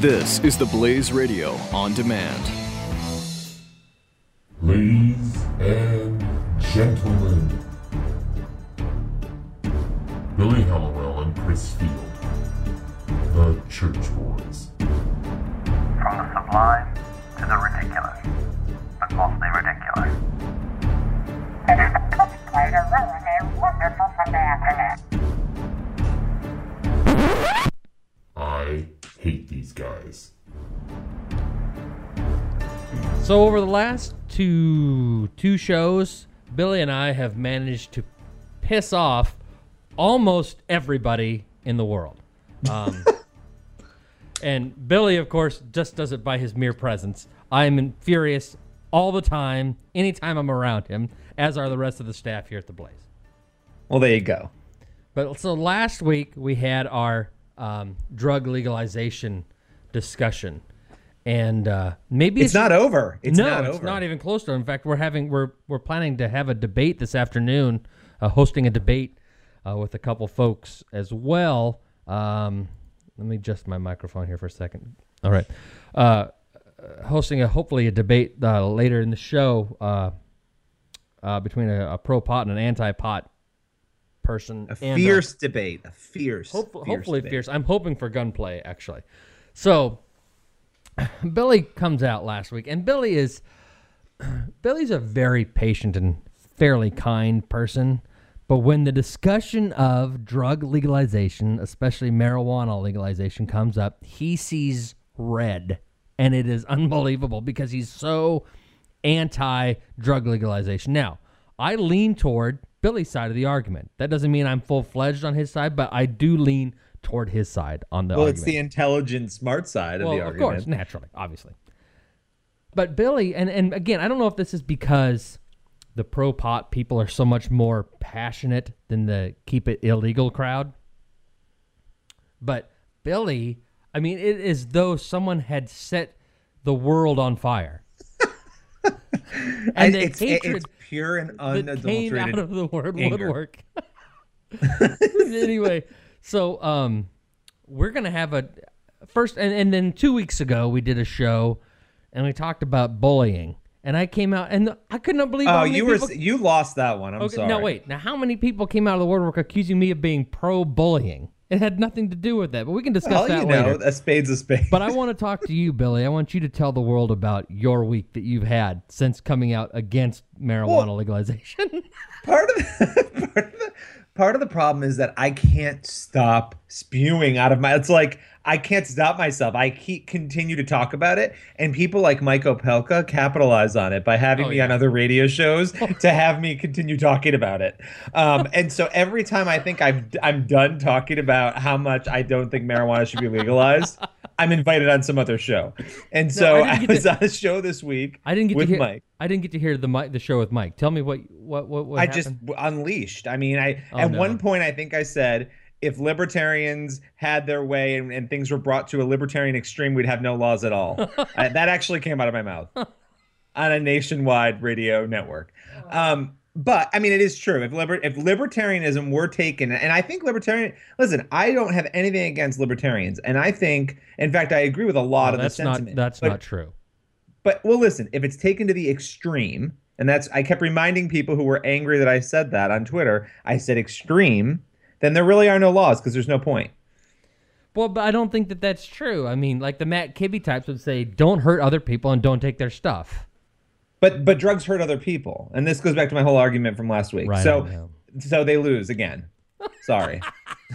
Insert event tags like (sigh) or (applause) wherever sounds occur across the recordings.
This is the Blaze Radio on demand. Ladies and gentlemen, So over the last two two shows, Billy and I have managed to piss off almost everybody in the world. Um, (laughs) and Billy, of course, just does it by his mere presence. I'm furious all the time, anytime I'm around him, as are the rest of the staff here at the Blaze. Well, there you go. But so last week we had our um, drug legalization discussion, and uh, maybe It's not over. It's no, not it's over. not even close to. it. In fact, we're having we're we're planning to have a debate this afternoon, uh, hosting a debate uh, with a couple folks as well. Um, let me adjust my microphone here for a second. All right, uh, uh, hosting a hopefully a debate uh, later in the show uh, uh, between a, a pro pot and an anti pot person. A fierce debate. A fierce. Hopefully, fierce hopefully debate. fierce. I'm hoping for gunplay, actually. So, (coughs) Billy comes out last week, and Billy is (coughs) Billy's a very patient and fairly kind person. But when the discussion of drug legalization, especially marijuana legalization, comes up, he sees red, and it is unbelievable because he's so anti drug legalization. Now, I lean toward Billy's side of the argument. That doesn't mean I'm full fledged on his side, but I do lean toward his side on the Well, argument. it's the intelligent, smart side well, of the of argument. course, naturally, obviously. But Billy, and, and again, I don't know if this is because the pro pot people are so much more passionate than the keep it illegal crowd. But Billy, I mean, it is though someone had set the world on fire. (laughs) And the it's, hatred it's pure and that came unadulterated. out of the word anger. woodwork. (laughs) anyway, so um, we're gonna have a first, and, and then two weeks ago we did a show, and we talked about bullying, and I came out, and I could not believe. Oh, you were people- you lost that one. I'm Okay, sorry. now wait. Now, how many people came out of the woodwork accusing me of being pro bullying? It had nothing to do with that, but we can discuss Well, that you know, later. a spade's a spade. But I want to talk to you, Billy. I want you to tell the world about your week that you've had since coming out against marijuana Well- legalization. (laughs) (laughs) part of the, part of the part of the problem is that I can't stop spewing out of my. It's like I can't stop myself. I keep continue to talk about it, and people like Mike Opelka capitalize on it by having Oh, me yeah. on other radio shows (laughs) to have me continue talking about it. Um, and so every time I think I'm I'm done talking about how much I don't think marijuana should be legalized. (laughs) I'm invited on some other show, and so I I, was to- on a show this week. I didn't get with to hear. Mike. I didn't get to hear the the show with Mike. Tell me what what what, what I happened? just unleashed. I mean, I Oh, at no. one point I think I said if libertarians had their way and, and things were brought to a libertarian extreme, we'd have no laws at all. (laughs) I, that actually came out of my mouth on a nationwide radio network. Um, but I mean, it is true. If liber- if libertarianism were taken, and I think libertarian. Listen, I don't have anything against libertarians, and I think, in fact, I agree with a lot No, of the that's not sentiment. that's but, not true. but well, listen, if it's taken to the extreme, and that's I kept reminding people who were angry that I said that on Twitter. I said extreme, then there really are no laws because there's no point. Well, but I don't think that that's true. I mean, like the Matt Kibbe types would say, "Don't hurt other people and don't take their stuff." But but drugs hurt other people, and this goes back to my whole argument from last week. Right, I so know. so they lose again. Sorry.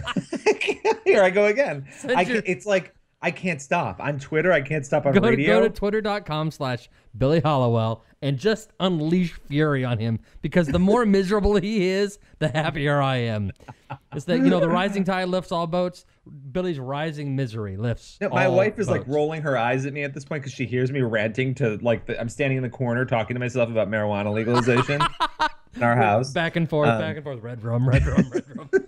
(laughs) Here I go again. I your- can, it's like I can't stop on Twitter. I can't stop on Go to, radio. go to twitter.com slash Billy Hallowell and just unleash fury on him because the more (laughs) miserable he is, the happier I am. It's that, you know, the rising tide lifts all boats. Billy's rising misery lifts. No, my wife is like rolling her eyes at me at this point because she hears me ranting to like the, I'm standing in the corner talking to myself about marijuana legalization (laughs) in our house. back and forth, Um, back and forth. Red rum, red rum, red rum. (laughs)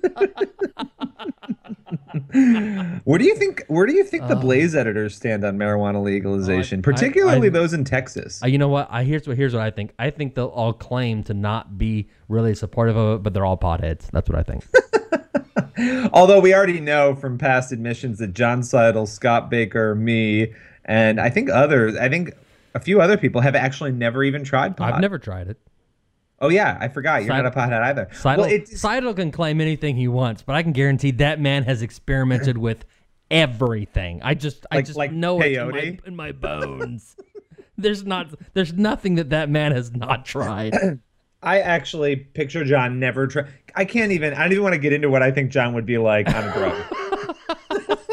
Where do you think where do you think the Blaze editors stand on marijuana legalization, Uh, I- particularly I- those in Texas? Uh, you know what? I here's what here's what I think. I think they'll all claim to not be really supportive of it, but they're all potheads. That's what I think. (laughs) (laughs) Although we already know from past admissions that John Seidel, Scott Baker, me, and I think others, I think a few other people have actually never even tried pot. I've never tried it. Oh yeah, I forgot. You're not a pothead either. Seidel, well, it, Seidel can claim anything he wants, but I can guarantee that man has experimented with everything. I just, I just like know it in my, in my bones. (laughs) there's not, there's nothing that that man has not tried. (clears throat) I actually picture John never try. I can't even. I don't even want to get into what I think John would be like on a drug. (laughs)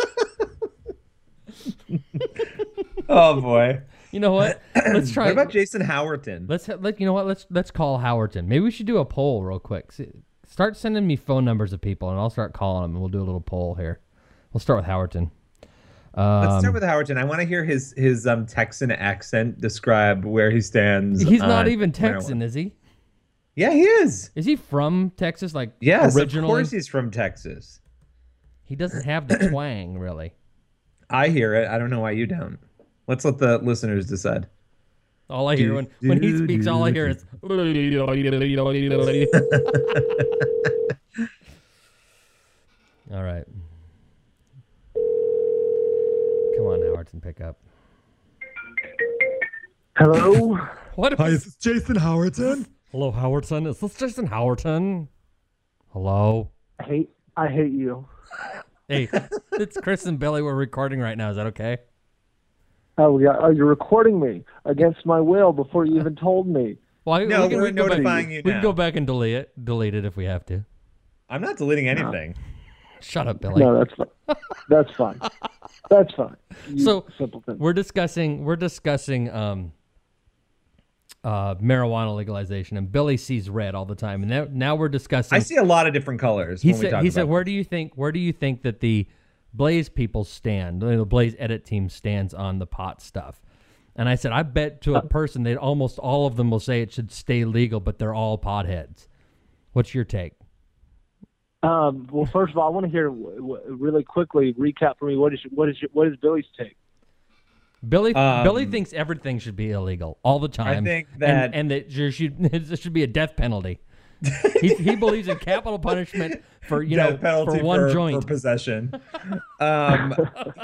oh boy. You know what? Let's (clears throat) try. What about Jason Howerton? Let's ha- let you know what. Let's let's call Howerton. Maybe we should do a poll real quick. See, start sending me phone numbers of people, and I'll start calling them, and we'll do a little poll here. We'll start with Howerton. Let's Um, start with Howerton. I want to hear his his um Texan accent describe where he stands. He's not even marijuana. Texan, is he? Yeah, he is. Is he from Texas? Like Yes, originally? of course he's from Texas. He doesn't have the twang, really. I hear it. I don't know why you don't. Let's let the listeners decide. All I hear when, when he speaks, all I hear is. (laughs) all right. Come on, Howerton, pick up. Hello. (laughs) What? Hi, is this Jason Howerton? Hello, Howerton. Is this Jason Howerton? Hello. I hate I hate you. Hey, it's Chris and Billy. We're recording right now. Is that okay? Oh yeah. Oh, you're recording me against my will before you even told me. Well, No, we can, we're we go back, notifying you We can go back and delete it. Delete it if we have to. I'm not deleting anything. Shut up, Billy. No, that's fine. That's fine. That's fine. (laughs) You So, simpleton. We're discussing we're discussing um uh marijuana legalization and Billy sees red all the time and now now we're discussing I see a lot of different colors. he when we said talk he about said where do you think where do you think that the Blaze people stand the Blaze edit team stands on the pot stuff and I said I bet to a person that almost all of them will say it should stay legal but they're all potheads what's your take Um, well, first of all, I want to hear w- w- really quickly recap for me. What is what is your, what is Billy's take? Billy Um, Billy thinks everything should be illegal all the time. think and- that- and, that there should (laughs) there should be a death penalty. he, he (laughs) believes in capital punishment for you death know for one for, joint. for possession. um,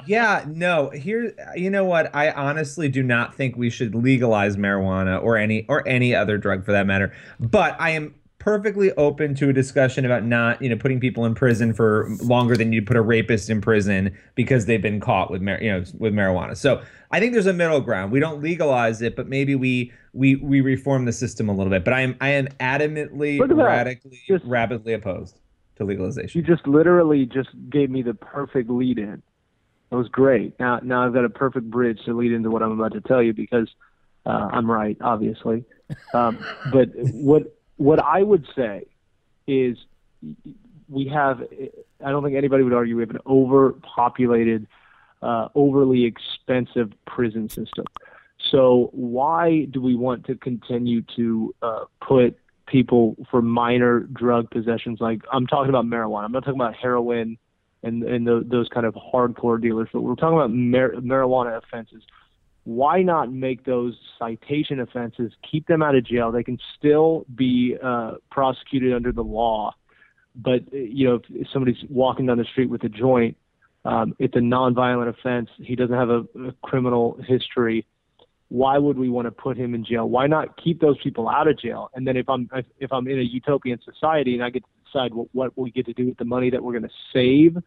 yeah, no. Here, you know what? I honestly do not think we should legalize marijuana or any or any other drug for that matter. But I am perfectly open to a discussion about not, you know, putting people in prison for longer than you put a rapist in prison because they've been caught with, mar- you know, with marijuana. So I think there's a middle ground. We don't legalize it, but maybe we we we reform the system a little bit. But I am I am adamantly, that. radically, Just- rapidly opposed to legalization. You just literally just gave me the perfect lead in. It was great. Now now I've got a perfect bridge to lead into what I'm about to tell you because uh, I'm right, obviously. Um, but what what I would say is we have I don't think anybody would argue we have an overpopulated, uh, overly expensive prison system. So why do we want to continue to uh, put people for minor drug possessions? Like I'm talking about marijuana. I'm not talking about heroin and and tho- those kind of hardcore dealers, but we're talking about mar- marijuana offenses. Why not make those citation offenses? Keep them out of jail. They can still be uh, prosecuted under the law. But you know, if, somebody's walking down the street with a joint, um, it's a nonviolent offense. He doesn't have a, a criminal history why would we want to put him in jail? Why not keep those people out of jail? And then if I'm if, if I'm in a utopian society and I get to decide what, what we get to do with the money that we're going to save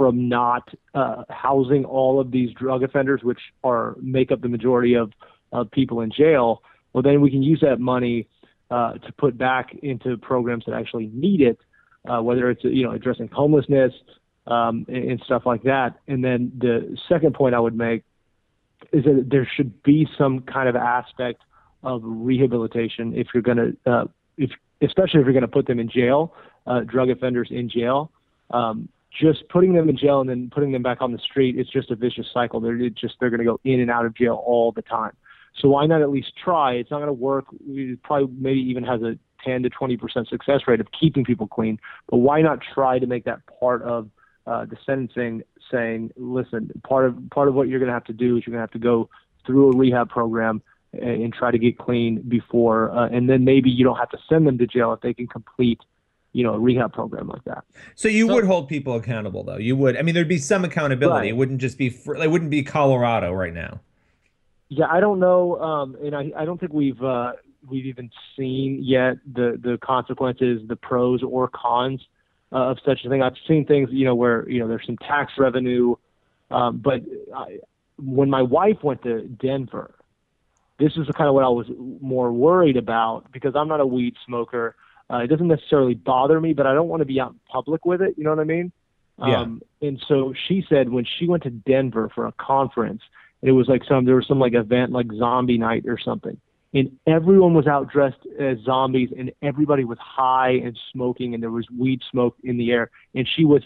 from not uh, housing all of these drug offenders, which are make up the majority of of people in jail, well then we can use that money uh, to put back into programs that actually need it, uh, whether it's you know addressing homelessness um, and, and stuff like that. And then the second point I would make is that there should be some kind of aspect of rehabilitation if you're going to, uh, if especially if you're going to put them in jail, uh, drug offenders in jail. Um, just putting them in jail and then putting them back on the street, it's just a vicious cycle. They're just they're going to go in and out of jail all the time. So why not at least try? It's not going to work. It probably maybe even has a 10 to 20 percent success rate of keeping people clean. But why not try to make that part of uh, the sentencing saying, listen, part of part of what you're going to have to do is you're going to have to go through a rehab program and, and try to get clean before, uh, and then maybe you don't have to send them to jail if they can complete you know a rehab program like that. So you So- would hold people accountable, though. You would. I mean, there'd be some accountability. Right. It wouldn't just be. fr- It wouldn't be Colorado right now. Yeah, I don't know, um, and I, I don't think we've uh, we've even seen yet the the consequences, the pros or cons uh, of such a thing. I've seen things, you know, where you know there's some tax revenue, um, but I, when my wife went to Denver, this is kind of what I was more worried about because I'm not a weed smoker. Uh, it doesn't necessarily bother me, but I don't want to be out in public with it. You know what I mean? Yeah. Um, and so she said when she went to Denver for a conference, and it was like some there was some like event like zombie night or something, and everyone was out dressed as zombies, and everybody was high and smoking, and there was weed smoke in the air, and she was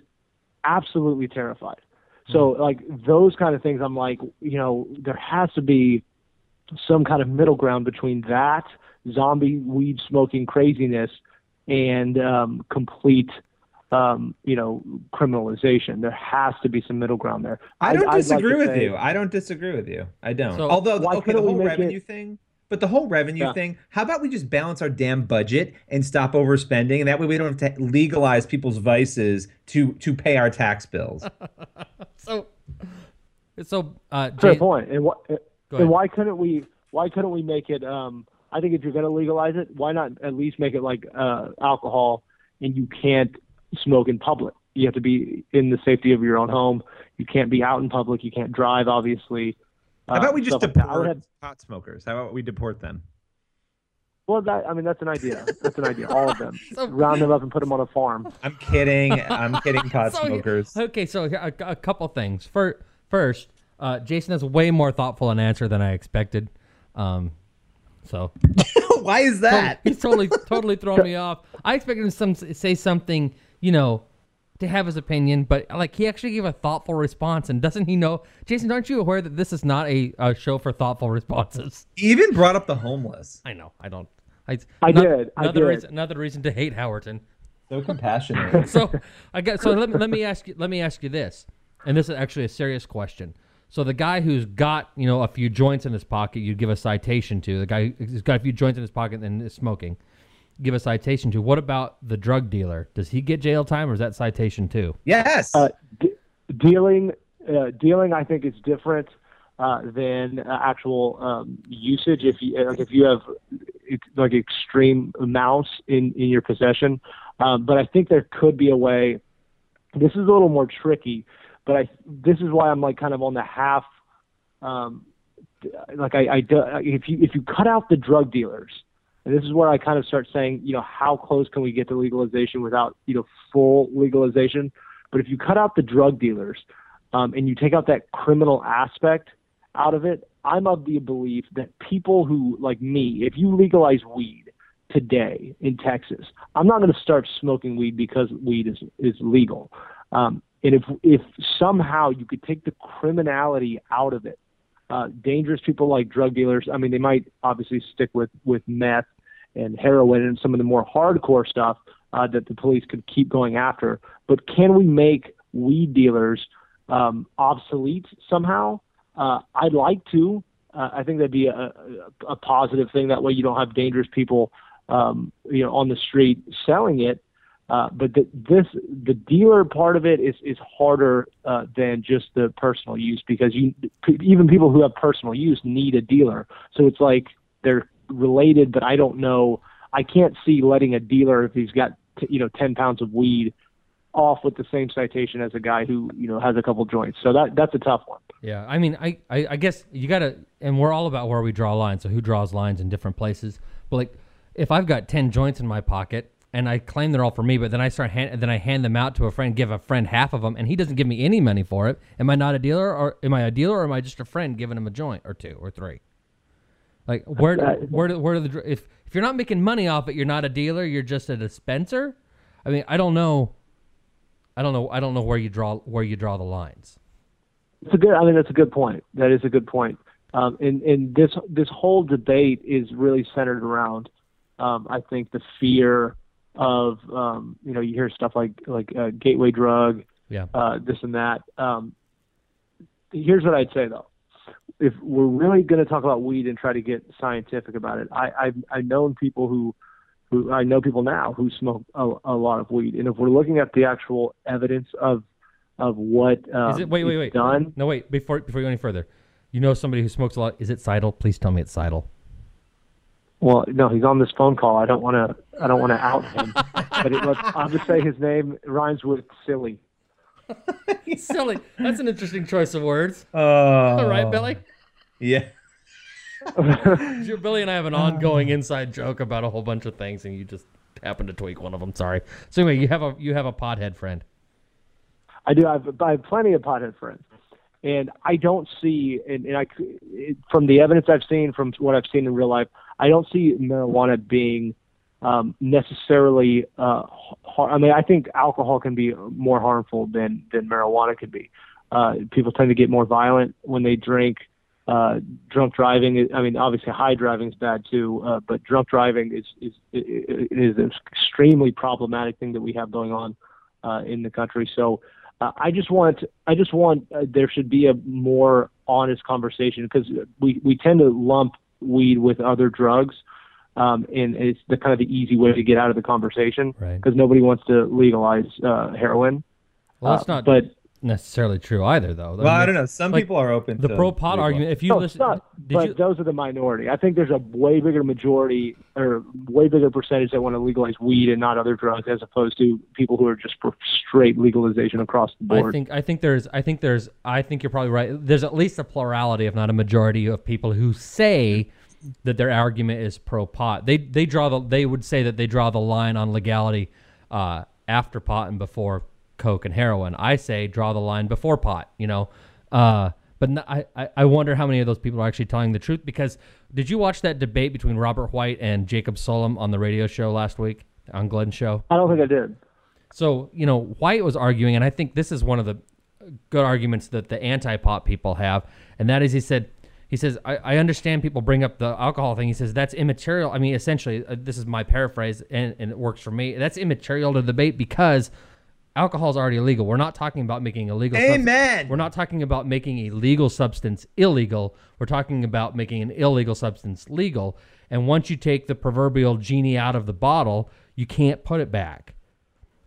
absolutely terrified. So like those kind of things, I'm like, you know, there has to be some kind of middle ground between that zombie weed smoking craziness and um, complete, um, you know, criminalization. There has to be some middle ground there. I I'd- don't I'd like disagree with say- you. I don't disagree with you. I don't. So- Although, Why okay, the whole revenue it- thing. But the whole revenue Yeah. thing. How about we just balance our damn budget and stop overspending, and that way we don't have to legalize people's vices to to pay our tax bills. (laughs) So, so uh, Fair Jay- point. And what? Go And why couldn't we? Why couldn't we make it? Um, I think if you're going to legalize it, why not at least make it like uh, alcohol, and you can't smoke in public. You have to be in the safety of your own home. You can't be out in public. You can't drive, obviously. How about we Uh, just stuff like that. I would deport have- pot smokers? How about we deport them? well, that I mean, that's an idea. That's an idea. All of them. (laughs) So- Round them up and put them on a farm. I'm kidding. I'm kidding, (laughs) pot So, smokers. Okay, so a, a couple things. For, first, uh, Jason has way more thoughtful an answer than I expected. Um, so (laughs) Why is that? he's totally totally thrown (laughs) me off. I expected him some say something, you know, to have his opinion, but like he actually gave a thoughtful response. And doesn't he know, Jason? Aren't you aware that this is not a, a show for thoughtful responses? (laughs) He even brought up the homeless. I know. I don't. I, I not- did, I Another did. reason. Another reason to hate Howerton. So compassionate. so I got so let me let me ask you let me ask you this, and this is actually a serious question. So the guy who's got you know a few joints in his pocket, you give a citation to. The guy who's got a few joints in his pocket and is smoking, give a citation to. What about the drug dealer? Does he get jail time, or is that citation too? yes. Uh, de- dealing, uh, dealing, I think is different uh, than uh, actual um, usage. If you like, if you have like extreme amounts in in your possession, um, but I think there could be a way. This is a little more tricky, but I this is why I'm like kind of on the half. Um, like I, I if you if you cut out the drug dealers, and this is where I kind of start saying, you know, how close can we get to legalization without you know full legalization? But if you cut out the drug dealers um, and you take out that criminal aspect out of it, I'm of the belief that people who, like me, if you legalize weed today in Texas, I'm not going to start smoking weed because weed is, is legal. Um, and if, if somehow you could take the criminality out of it, uh, dangerous people like drug dealers, I mean, they might obviously stick with, with meth and heroin and some of the more hardcore stuff uh, that the police could keep going after. But can we make weed dealers um, obsolete somehow? Uh, I'd like to. Uh, I think that'd be a, a, a positive thing. That way, you don't have dangerous people, um, you know, on the street selling it. Uh, but the, this, the dealer part of it is is harder uh, than just the personal use because you even people who have personal use need a dealer. So it's like they're related, but I don't know. I can't see letting a dealer if he's got t- you know ten pounds of weed off with the same citation as a guy who you know has a couple joints. So that that's a tough one. Yeah, I mean, I, I, I guess you gotta, and we're all about where we draw lines. So who draws lines in different places? But like, if I've got ten joints in my pocket and I claim they're all for me, but then I start hand, then I hand them out to a friend, give a friend half of them, and he doesn't give me any money for it. Am I not a dealer, or am I a dealer, or am I just a friend giving him a joint or two or three? Like where, where, do- where do the if if you're not making money off it, you're not a dealer. You're just a dispenser. I mean, I don't know. I don't know. I don't know where you draw where you draw the lines. It's a good. I mean, that's a good point. That is a good point. Um, and and this this whole debate is really centered around, um, I think, the fear of um, you know you hear stuff like like uh, gateway drug, Yeah. uh, this and that. Um, here's what I'd say though. If we're really going to talk about weed and try to get scientific about it, I, I've, I've known people who who I know people now who smoke a, a lot of weed. And if we're looking at the actual evidence of of what um, Is it? Wait, wait, wait. done, No, wait. Before before you go any further, you know somebody who smokes a lot. Is it Seidel? Please tell me it's Seidel. Well, no, he's on this phone call. I don't want to I don't want to out him, but it, let's, I'll just say his name rhymes with silly. (laughs) Silly. That's an interesting choice of words. Oh, All right, Billy. Yeah. (laughs) Sure, Billy and I have an ongoing inside joke about a whole bunch of things, and you just happen to tweak one of them. Sorry. So anyway, you have a you have a pothead friend. I do. I have, I have plenty of pothead friends, and I don't see, and, and I, from the evidence I've seen, from what I've seen in real life, I don't see marijuana being um, necessarily. Uh, har- I mean, I think alcohol can be more harmful than than marijuana can be. Uh, people tend to get more violent when they drink. Uh, drunk driving. I mean, obviously, high driving is bad too, uh, but drunk driving is is is an extremely problematic thing that we have going on uh, in the country. So uh, I just want I just want uh, there should be a more honest conversation because we we tend to lump weed with other drugs. Um, and it's the kind of the easy way to get out of the conversation Right. because nobody wants to legalize uh, heroin. Well, that's Uh, not but necessarily true either, though. Well, I don't know. Some like, people are open. The to pro pot argument. If you no, listen, not. did But you? those are the minority. I think there's a way bigger majority or way bigger percentage that want to legalize weed and not other drugs, as opposed to people who are just for straight legalization across the board. I board. think I think there's I think there's I think you're probably right. There's at least a plurality, if not a majority, of people who say that their argument is pro pot. They they draw the they would say that they draw the line on legality uh, after pot and before coke and heroin. I say draw the line before pot. You know, uh, but I I wonder how many of those people are actually telling the truth. Because did you watch that debate between Robert White and Jacob Sullum on the radio show last week on Glenn's show? I don't think I did. So, you know, White was arguing, and I think this is one of the good arguments that the anti-pop people have, and that is he said, he says, I, I understand people bring up the alcohol thing. He says that's immaterial. I mean, essentially, uh, this is my paraphrase, and, and it works for me. That's immaterial to the debate because alcohol is already illegal. We're not talking about making illegal. Amen. we're not talking about making a legal substance illegal. We're talking about making an illegal substance legal. And once you take the proverbial genie out of the bottle, you can't put it back.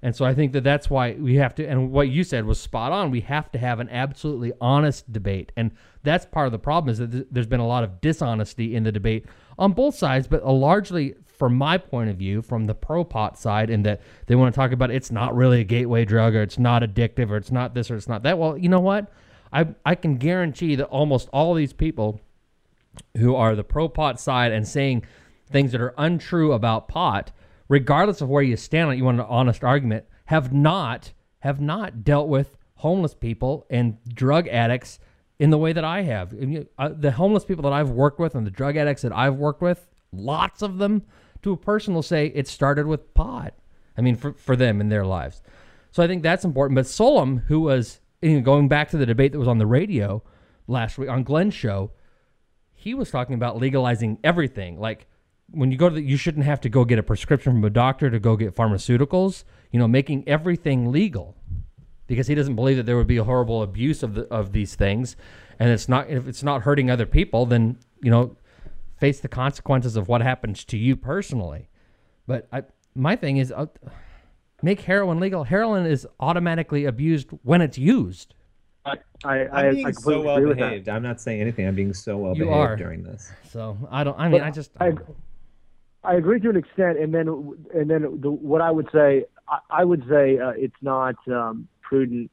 And so I think that that's why we have to, and what you said was spot on. We have to have an absolutely honest debate. And that's part of the problem is that th- there's been a lot of dishonesty in the debate on both sides, but a largely, from my point of view, from the pro pot side, in that they want to talk about it's not really a gateway drug or it's not addictive or it's not this or it's not that. Well, you know what? I, I can guarantee that almost all these people who are the pro pot side and saying things that are untrue about pot, regardless of where you stand on it, you want an honest argument, have not have not dealt with homeless people and drug addicts in the way that I have. You- uh, the homeless people that I've worked with and the drug addicts that I've worked with, lots of them, to a person will say it started with pot. I mean, for, for them in their lives. So I think that's important. But Sullum, who was you know, going back to the debate that was on the radio last week on Glenn's show, he was talking about legalizing everything. Like when you go to the, you shouldn't have to go get a prescription from a doctor to go get pharmaceuticals. You know, making everything legal because he doesn't believe that there would be a horrible abuse of the, of these things, and it's not if it's not hurting other people, then you know, face the consequences of what happens to you personally. But I, my thing is, uh, make heroin legal. Heroin is automatically abused when it's used. I, I, I, I'm being I so well agree with that. behaved. I'm not saying anything. I'm being so well You behaved are. during this. So I don't. I mean, But I just. I, I agree to an extent, and then and then the, what I would say, I, I would say uh, it's not um, prudent.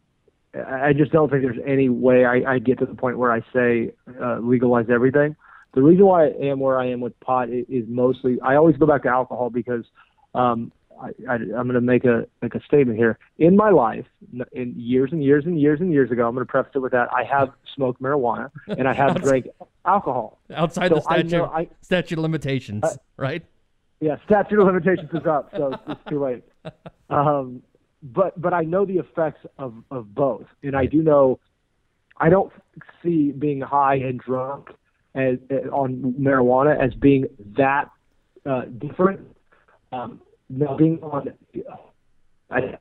I I just don't think there's any way I, I get to the point where I say uh, legalize everything. The reason why I am where I am with pot is, is mostly I always go back to alcohol because um, I, I, I'm going to make a make a statement here. In my life, in years and years and years and years ago, I'm going to preface it with that I have smoked marijuana and I have (laughs) drank alcohol. outside So the I statute know- I- statute of limitations, right? Yeah, statute of limitations is up, so it's, it's too late. Um, but but I know the effects of of both, and I do know I don't see being high and drunk as, as on marijuana as being that uh, different. Um, now being on a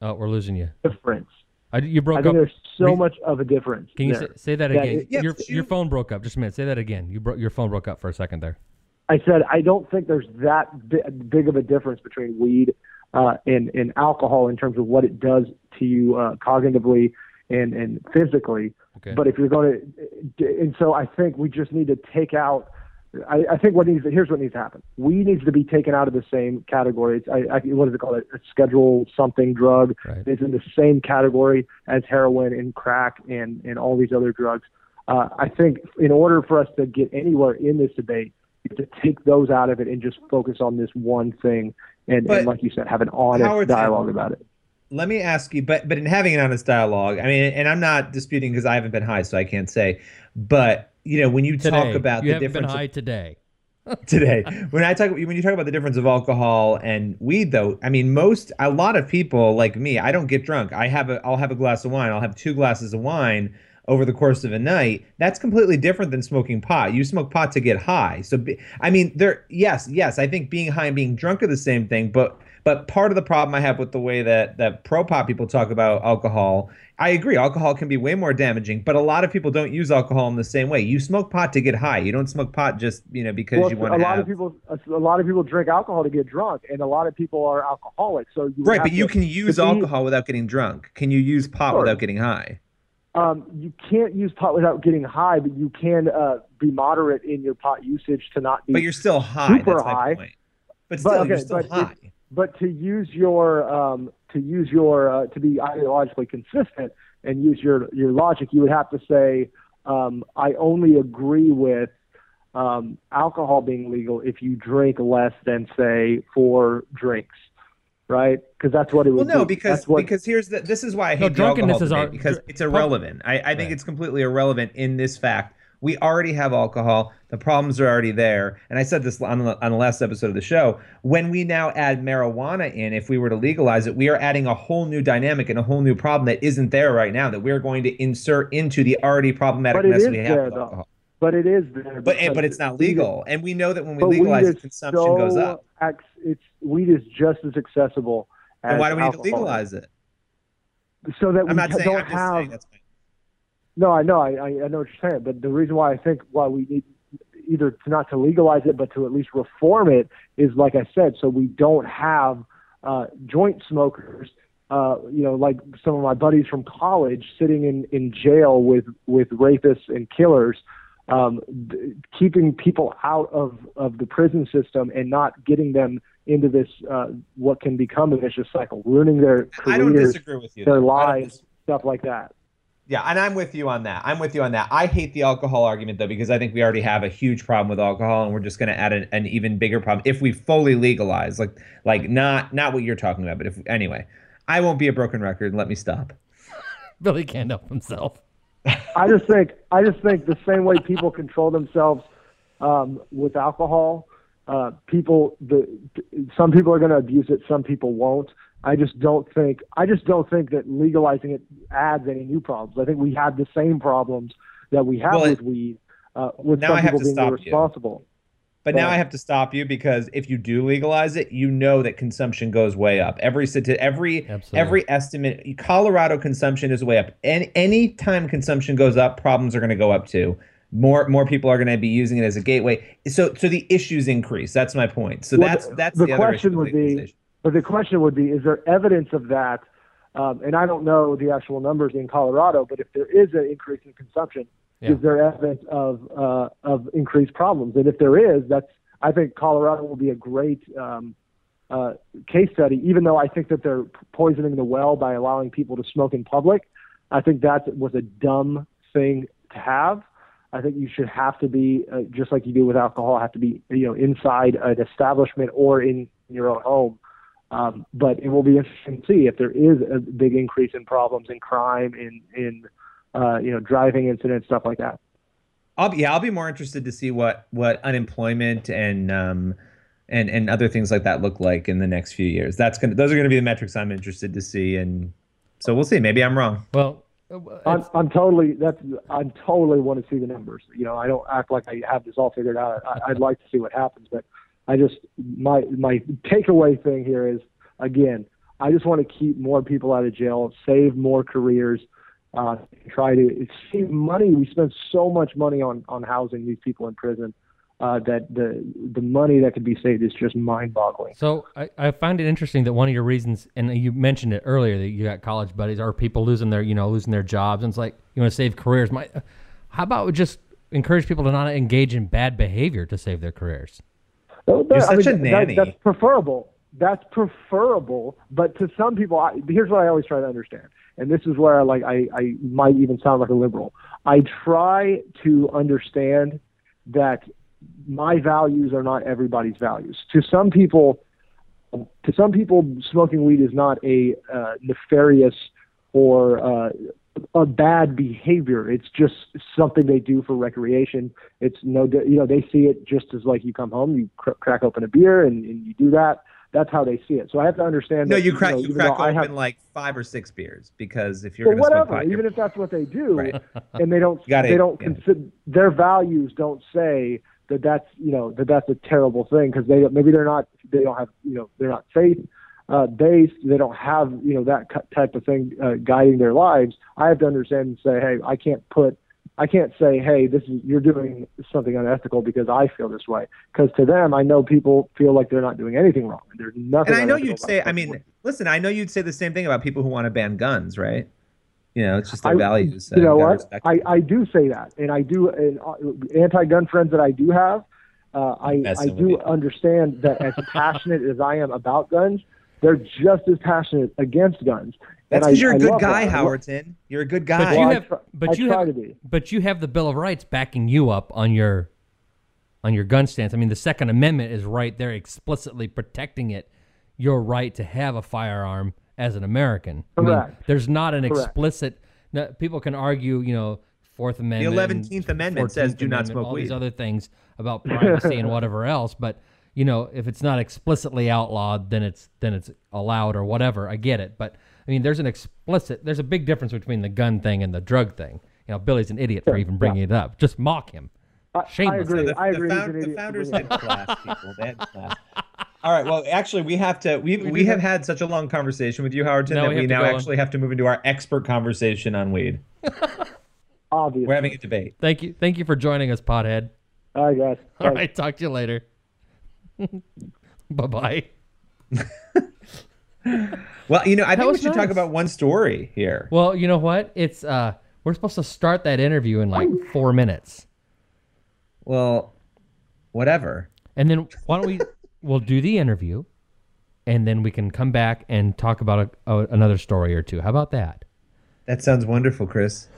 Oh, we're losing you. difference. I, you I broke think up. there's so Re- much of a difference. Can you say, say that Yeah, again? it- Yeah, your but your phone broke up. Just a minute. Say that again. You broke your phone broke up for a second there. I said I don't think there's that bi- big of a difference between weed uh, and and alcohol in terms of what it does to you uh, cognitively and and physically. Okay. But if you're going to, and so I think we just need to take out. I, I think what needs to, here's what needs to happen. Weed needs to be taken out of the same category. It's, I, I, what is it called? A schedule something drug. Right. It's in the same category as heroin and crack and and all these other drugs. Uh, I think in order for us to get anywhere in this debate, you have to take those out of it and just focus on this one thing. And, and like you said, have an honest Howard, dialogue about it. let me ask you but but in having an honest dialogue i mean and i'm not disputing because i haven't been high so i can't say but you know when you Today, talk about you the haven't been difference high today. (laughs) today when i talk when you talk about the difference of alcohol and weed though i mean most a lot of people like me i don't get drunk i have a i'll have a glass of wine i'll have two glasses of wine over the course of a night that's completely different than smoking pot you smoke pot to get high so be, i mean there yes yes i think being high and being drunk are the same thing but but part of the problem I have with the way that that pro pop people talk about alcohol, I agree. Alcohol can be way more damaging, but a lot of people don't use alcohol in the same way. You smoke pot to get high. You don't smoke pot just you know because Well, you want a lot have. of people, a lot of people drink alcohol to get drunk, and a lot of people are alcoholics. So right, but you can use to alcohol without getting drunk. Can you use pot Sure. without getting high? Um, you can't use pot without getting high, but you can uh, be moderate in your pot usage to not be. But you're still high. Super high. point. But But, still, you're still but high. it- but to use your um, to use your uh, to be ideologically consistent and use your your logic, you would have to say um, I only agree with um, alcohol being legal if you drink less than say four drinks, right? Because that's what it was. Well, no, be. because what, because here's the this is why I hate No, drunkenness is our- debate, because it's irrelevant. I, I think Right. it's completely irrelevant in this fact. We already have alcohol. The problems are already there. And I said this on the, on the last episode of the show. When we now add marijuana in, if we were to legalize it, we are adding a whole new dynamic and a whole new problem that isn't there right now. That we're going to insert into the already problematic But mess we have there, with though. alcohol. But it is there. But but it's not legal, and we know that when we legalize it, consumption so goes up. It's weed is just as accessible. As why do we need to legalize it? So that we I'm not saying. don't have. No, I know, I, I I know what you're saying, but the reason why I think why we need either to not to legalize it, but to at least reform it is, like I said, so we don't have uh, joint smokers. Uh, you know, like some of my buddies from college sitting in, in jail with with rapists and killers, um, th- keeping people out of, of the prison system and not getting them into this uh, what can become a vicious cycle, ruining their careers, I don't careers, disagree with you. their though. I don't lives, dis- stuff like that. Yeah, and I'm with you on that. I'm with you on that. I hate the alcohol argument though because I think we already have a huge problem with alcohol, and we're just going to add an, an even bigger problem if we fully legalize. Like, like not not what you're talking about, but if anyway, I won't be a broken record. and Let me stop. (laughs) Billy can't help himself. I just think I just think the same way people control themselves um, with alcohol, uh, people the some people are going to abuse it, some people won't. I just don't think I just don't think that legalizing it adds any new problems. I think we have the same problems that we have Well, with weed, uh, with now some I have people to being stop you. But now I have to stop you because if you do legalize it, you know that consumption goes way up. Every every Absolutely. every estimate, Colorado consumption is way up. And any time consumption goes up, problems are going to go up too. More more people are going to be using it as a gateway. So so the issues increase. That's my point. So Well, that's the- that's the the, other question would be- But the question would be: Is there evidence of that? Um, and I don't know the actual numbers in Colorado, but if there is an increase in consumption, Yeah. is there evidence of uh, of increased problems? And if there is, that's I think Colorado will be a great um, uh, case study. Even though I think that they're poisoning the well by allowing people to smoke in public, I think that was a dumb thing to have. I think you should have to be uh, just like you do with alcohol, have to be you know inside an establishment or in your own home. Um, but it will be interesting to see if there is a big increase in problems in crime, in in uh, you know driving incidents, stuff like that. I'll be yeah, I'll be more interested to see what what unemployment and um and and other things like that look like in the next few years. That's gonna those are gonna be the metrics I'm interested to see, and so we'll see. Maybe I'm wrong. Well, uh, I'm, I'm totally that's I'm totally want to see the numbers. You know, I don't act like I have this all figured out. I, I'd like to see what happens, but I just my my takeaway thing here is again, I just want to keep more people out of jail, save more careers, uh, try to save money. We spend so much money on on housing these people in prison. uh, that the the money that could be saved is just mind-boggling. So I, I find it interesting that one of your reasons, and you mentioned it earlier, that you got college buddies, are people losing their, you know, losing their jobs, and it's like you want to save careers. My, how about just encourage people to not engage in bad behavior to save their careers? Well, You're that- I such a mean, that- that's preferable. That's preferable, but to some people, I, here's what I always try to understand, and this is where I like I, I might even sound like a liberal. I try to understand that my values are not everybody's values. To some people, to some people, smoking weed is not a uh, nefarious or uh, a bad behavior. It's just something they do for recreation. It's no, you know, they see it just as like you come home, you cr- crack open a beer, and, and you do that. That's how they see it. So I have to understand. No, that, you crack know, you crack open have, like five or six beers because if you're but whatever, pot, even if that's what they do, Right. (laughs) and they don't, Got it, they don't yeah. consider their values don't say that that's you know that that's a terrible thing because they maybe they're not they don't have you know they're not faith uh, based they don't have you know that type of thing uh, guiding their lives. I have to understand and say, hey, I can't put. I can't say, hey, this is you're doing something unethical because I feel this way. Because to them, I know people feel like they're not doing anything wrong. And there's nothing. and I know you'd say, I mean, weed. listen, I know you'd say the same thing about people who want to ban guns, right? You know, it's just their I- values. You know what? I. I do say that, and I do. And uh, anti-gun friends that I do have, uh, I I do you. understand that as passionate as I am about guns, they're just as passionate against guns. That's because you're I a good guy, that. I Howerton. You're a good guy. But guy. you Well, have, try- but I you have, to be. but you have the Bill of Rights backing you up on your, on your gun stance. I mean, the Second Amendment is right there, explicitly protecting it, your right to have a firearm as an American. I mean, Correct. there's not an Correct. explicit. No, people can argue, you know, Fourth Amendment, and 11th Amendment says 14th do not smoke all these other things about privacy and (laughs) whatever else, but. You know, if it's not explicitly outlawed, then it's then it's allowed or whatever. I get it, but I mean, there's an explicit. There's a big difference between the gun thing and the drug thing. You know, Billy's an idiot for even bringing it up. Just mock him. I, I agree. the, I the agree. found- the founders bringing had class, people. They had (laughs) class. All right. Well, actually, we have to. We we, do have have- had such a long conversation with you, Howerton, Now that we we, now go on. actually have to move into our expert conversation on weed. (laughs) Obviously. We're having a debate. Thank you. Thank you for joining us, Pothead. All right, guys. All right. Talk to you later. (laughs) bye bye. Well, you know, I think we was should talk about one story here. Well, you know what? It's uh, we're supposed to start that interview in like four minutes, Well, whatever. and then why don't we? (laughs) we'll do the interview, and then we can come back and talk about a, a, another story or two. How about that? That sounds wonderful, Chris.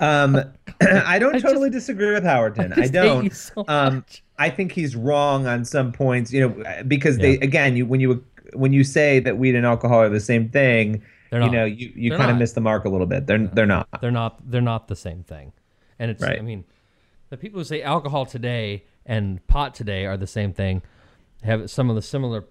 Um, (laughs) (clears throat) I don't I totally just- disagree with Howerton. I, (laughs) just hate don't. so um. I think he's wrong on some points. You know, because Yeah. they again, you when you when you say that weed and alcohol are the same thing, They're you not. know, you, you kind of miss the mark a little bit. They're they're not. They're not. They're not the same thing. And it's. Right. I mean, the people who say alcohol today and pot today are the same thing have some of the similar.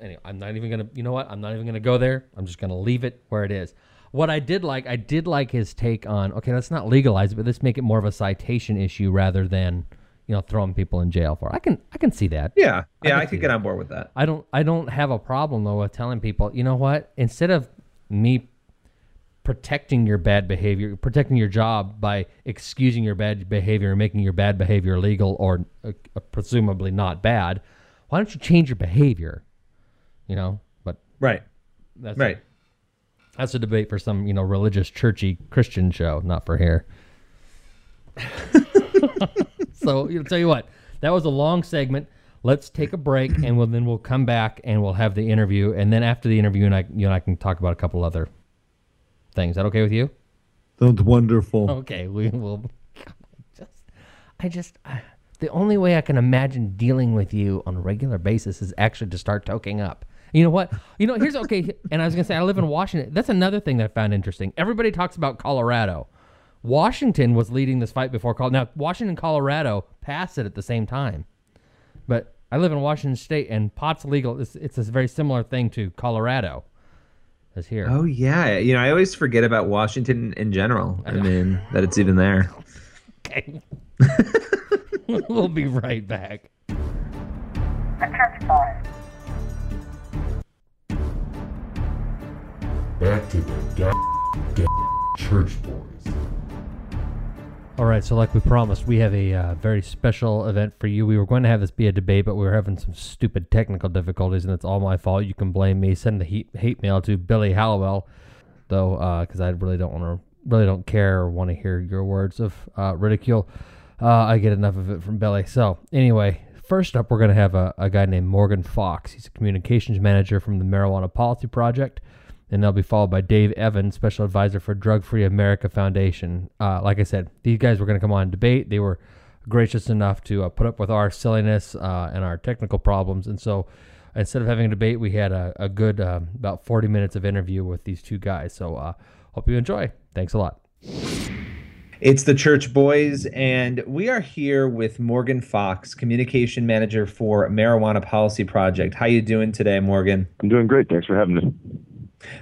Anyway, I'm not even gonna. You know what? I'm not even gonna go there. I'm just gonna leave it where it is. What I did like, I did like his take on. Okay, let's not legalize it, but let's make it more of a citation issue rather than, you know, throwing people in jail for. I can. I can see that. Yeah, yeah, I, see could get that. on board with that. I don't I don't have a problem though with telling people, you know what? Instead of me protecting your bad behavior, protecting your job by excusing your bad behavior and making your bad behavior legal or uh, presumably not bad, why don't you change your behavior? You know, but Right, that's right. that's a debate for some, you know, religious churchy Christian show, not for here. (laughs) so, you know, tell you what, that was a long segment. Let's take a break, and we'll, then we'll come back and we'll have the interview. And then after the interview, and I, you and I can talk about a couple other things. Is that okay with you? Sounds wonderful. Okay, we will. (laughs) Just, I just, I, the only way I can imagine dealing with you on a regular basis is actually to start toking up. You know what? You know, here's okay. And I was gonna say, I live in Washington. That's another thing that I found interesting. Everybody talks about Colorado. Washington was leading this fight before Colorado. Now, Washington and Colorado passed it at the same time. But I live in Washington State, and pot's legal. It's, it's a very similar thing to Colorado as here. Oh yeah, you know, I always forget about Washington in general. I mean, that it's even there. (laughs) Okay. (laughs) we'll be right back. The Church Boys. Back to the goddamn Church Boys. All right, so like we promised, we have a uh, very special event for you. We were going to have this be a debate, but we were having some stupid technical difficulties, and it's all my fault. You can blame me. Send the heat, hate mail to Billy Hallowell, though, because I really don't want to, really don't care or want to hear your words of uh, ridicule. Uh, I get enough of it from Billy. So anyway, first up, we're going to have a, a guy named Morgan Fox. He's a communications manager from the Marijuana Policy Project and they'll be followed by Dave Evans, special advisor for Drug Free America Foundation. Uh, like I said, these guys were going to come on and debate. They were gracious enough to uh, put up with our silliness uh, and our technical problems, and so instead of having a debate, we had a, a good um, about 40 minutes of interview with these two guys. So uh, hope you enjoy. Thanks a lot. It's the Church Boys, and we are here with Morgan Fox, communication manager for Marijuana Policy Project. How you doing today, Morgan? I'm doing great. Thanks for having me.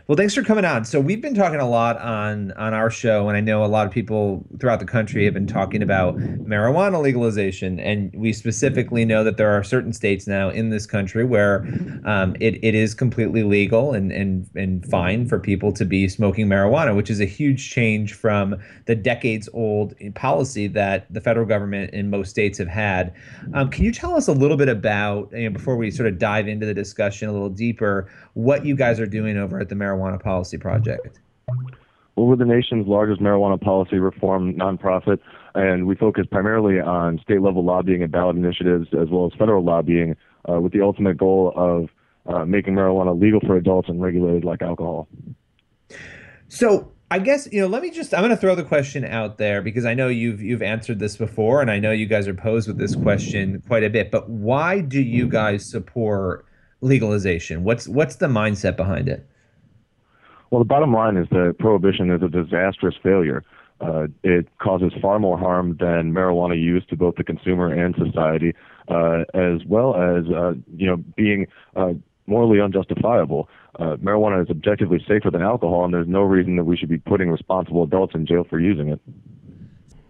Well, thanks for coming on. So we've been talking a lot on on our show, and I know a lot of people throughout the country have been talking about marijuana legalization, and we specifically know that there are certain states now in this country where um, it, it is completely legal and and and fine for people to be smoking marijuana, which is a huge change from the decades old policy that the federal government in most states have had. Um, can you tell us a little bit about, you know, before we sort of dive into the discussion a little deeper, what you guys are doing over at the Marijuana Policy Project? Well, we're the nation's largest marijuana policy reform nonprofit, and we focus primarily on state level lobbying and ballot initiatives, as well as federal lobbying, uh, with the ultimate goal of uh, making marijuana legal for adults and regulated like alcohol. So, I guess you know. Let me just. I'm going to throw the question out there because I know you've you've answered this before, and I know you guys are posed with this question quite a bit. But why do you guys support legalization? What's what's the mindset behind it? Well, the bottom line is that prohibition is a disastrous failure. Uh, it causes far more harm than marijuana use to both the consumer and society, uh, as well as uh, you know being uh, morally unjustifiable. Uh, marijuana is objectively safer than alcohol, and there's no reason that we should be putting responsible adults in jail for using it.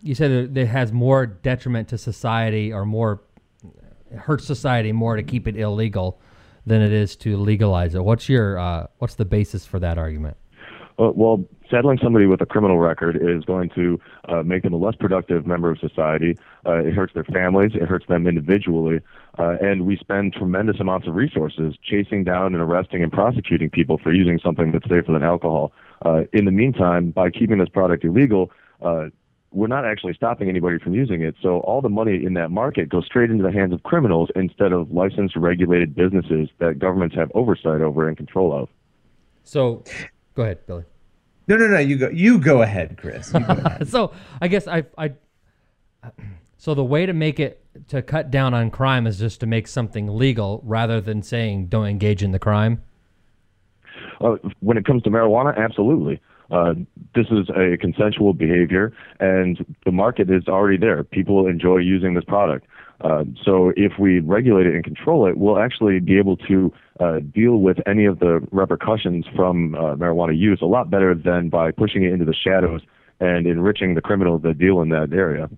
You said that it has more detriment to society or more hurts society more to keep it illegal than it is to legalize it. What's your uh, what's the basis for that argument? Uh, well, saddling somebody with a criminal record is going to uh, make them a less productive member of society. Uh, it hurts their families. It hurts them individually. Uh, and we spend tremendous amounts of resources chasing down and arresting and prosecuting people for using something that's safer than alcohol. Uh, in the meantime, by keeping this product illegal, uh, we're not actually stopping anybody from using it. So all the money in that market goes straight into the hands of criminals instead of licensed, regulated businesses that governments have oversight over and control of. So, go ahead, Billy. No, no, no. You go. You go ahead, Chris. You go ahead. (laughs) so I guess I, I. So the way to make it to cut down on crime is just to make something legal rather than saying don't engage in the crime. Uh, when it comes to marijuana, absolutely. Uh, this is a consensual behavior, and the market is already there. People enjoy using this product. Uh, so if we regulate it and control it, we'll actually be able to uh, deal with any of the repercussions from uh, marijuana use a lot better than by pushing it into the shadows and enriching the criminals that deal in that area.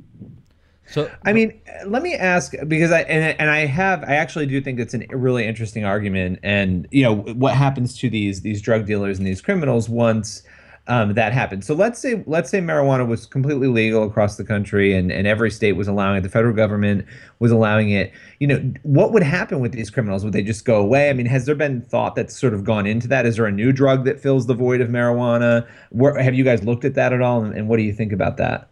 So I mean, let me ask because I and, and I have I actually do think it's a really interesting argument, and you know what happens to these these drug dealers and these criminals once um, that happened. So let's say let's say marijuana was completely legal across the country and, and every state was allowing it. The federal government was allowing it. You know, what would happen with these criminals? Would they just go away? I mean, has there been thought that's sort of gone into that? Is there a new drug that fills the void of marijuana? Where, have you guys looked at that at all? And, and what do you think about that?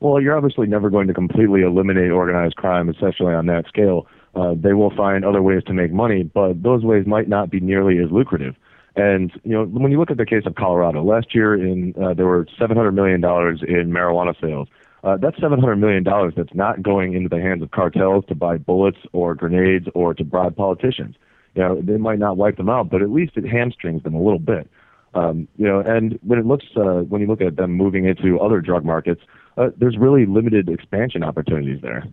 Well, you're obviously never going to completely eliminate organized crime, especially on that scale. Uh, they will find other ways to make money, but those ways might not be nearly as lucrative. And you know, when you look at the case of Colorado, last year in uh, there were 700 million dollars in marijuana sales. Uh, that's 700 million dollars that's not going into the hands of cartels to buy bullets or grenades or to bribe politicians. You know, they might not wipe them out, but at least it hamstrings them a little bit. Um, you know, and when it looks uh, when you look at them moving into other drug markets, uh, there's really limited expansion opportunities there.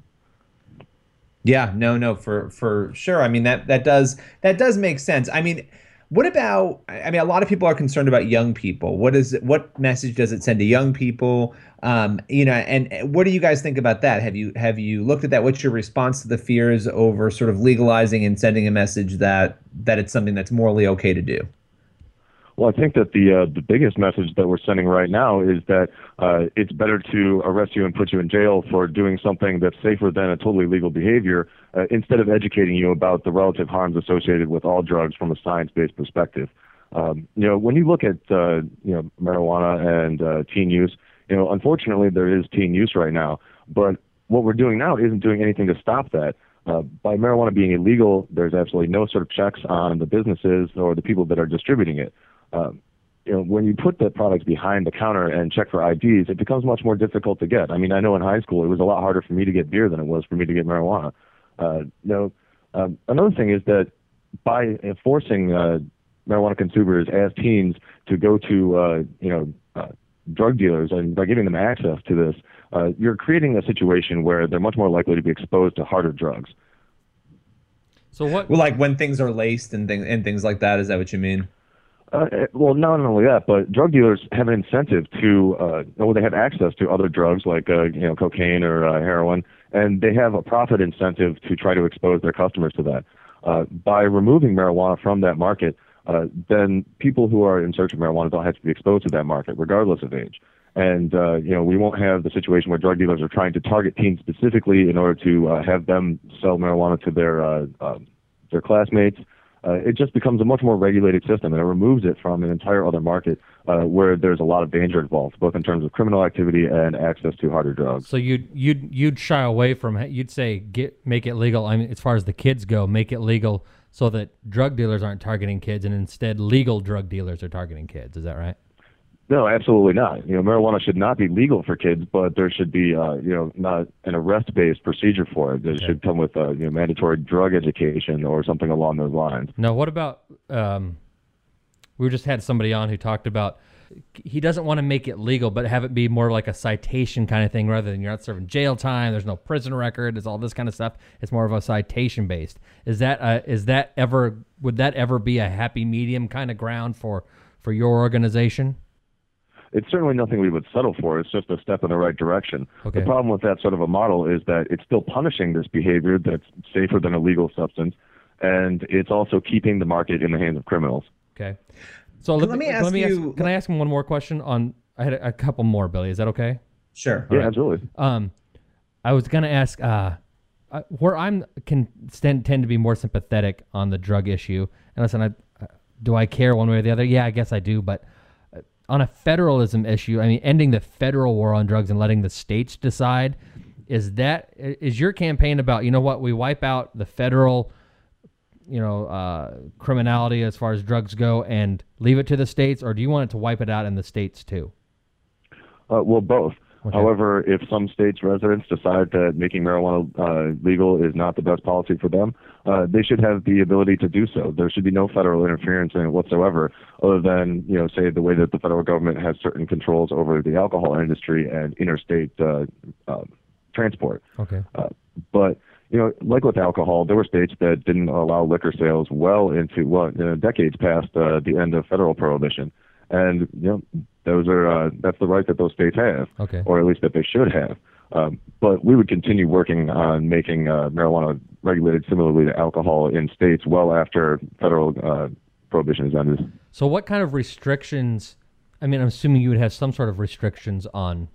Yeah, no, no, for for sure. I mean that that does that does make sense. I mean what about? I mean, a lot of people are concerned about young people. What is what message does it send to young people? Um, you know, and what do you guys think about that? Have you have you looked at that? What's your response to the fears over sort of legalizing and sending a message that that it's something that's morally okay to do? Well, I think that the uh, the biggest message that we're sending right now is that uh, it's better to arrest you and put you in jail for doing something that's safer than a totally legal behavior, uh, instead of educating you about the relative harms associated with all drugs from a science-based perspective. Um, you know, when you look at uh, you know marijuana and uh, teen use, you know, unfortunately there is teen use right now, but what we're doing now isn't doing anything to stop that. Uh, by marijuana being illegal, there's absolutely no sort of checks on the businesses or the people that are distributing it. Um, you know, when you put the products behind the counter and check for IDs, it becomes much more difficult to get. I mean, I know in high school it was a lot harder for me to get beer than it was for me to get marijuana. Uh, you know, um, another thing is that by forcing uh, marijuana consumers as teens to go to uh, you know uh, drug dealers and by giving them access to this, uh, you're creating a situation where they're much more likely to be exposed to harder drugs. So what? Well, like when things are laced and things and things like that. Is that what you mean? Uh, well, not only that, but drug dealers have an incentive to, uh, well, they have access to other drugs like, uh, you know, cocaine or uh, heroin, and they have a profit incentive to try to expose their customers to that. Uh, by removing marijuana from that market, uh, then people who are in search of marijuana don't have to be exposed to that market, regardless of age. And uh, you know, we won't have the situation where drug dealers are trying to target teens specifically in order to uh, have them sell marijuana to their uh, uh, their classmates. Uh, it just becomes a much more regulated system, and it removes it from an entire other market uh, where there's a lot of danger involved, both in terms of criminal activity and access to harder drugs. So you'd you'd you'd shy away from you'd say get make it legal. I mean, as far as the kids go, make it legal so that drug dealers aren't targeting kids, and instead legal drug dealers are targeting kids. Is that right? No, absolutely not. You know, marijuana should not be legal for kids, but there should be, uh, you know, not an arrest-based procedure for it. It Okay. should come with, uh, you know, mandatory drug education or something along those lines. Now, What about? Um, we just had somebody on who talked about he doesn't want to make it legal, but have it be more like a citation kind of thing, rather than you're not serving jail time. There's no prison record. It's all this kind of stuff. It's more of a citation based. Is that uh, is that ever would that ever be a happy medium kind of ground for for your organization? It's certainly nothing we would settle for. It's just a step in the right direction. Okay. The problem with that sort of a model is that it's still punishing this behavior that's safer than a legal substance, and it's also keeping the market in the hands of criminals. Okay. So Let me ask you- can I ask him one more question on? I had a, a couple more, Billy. Is that okay? Sure. Yeah, absolutely. Um, I was gonna ask uh, uh, where I'm can stand, tend to be more sympathetic on the drug issue. And listen, I, uh, do I care one way or the other? Yeah, I guess I do. But on a federalism issue, I mean, ending the federal war on drugs and letting the states decide is that is your campaign about? You know what? We wipe out the federal you know uh, criminality as far as drugs go and leave it to the states, or do you want it to wipe it out in the states too? Uh, well, both. Okay. However, if some states' residents decide that making marijuana uh, legal is not the best policy for them, uh, they should have the ability to do so. There should be no federal interference in it whatsoever, other than you know, say the way that the federal government has certain controls over the alcohol industry and interstate uh, uh, transport. Okay. Uh, but you know, like with alcohol, there were states that didn't allow liquor sales well into well, you know, decades past uh, the end of federal prohibition, and you know, those are uh, that's the right that those states have, Okay. or at least that they should have. Um, but we would continue working on making uh, marijuana regulated similarly to alcohol in states well after federal uh, prohibition is ended. So, what kind of restrictions? I mean, I'm assuming you would have some sort of restrictions on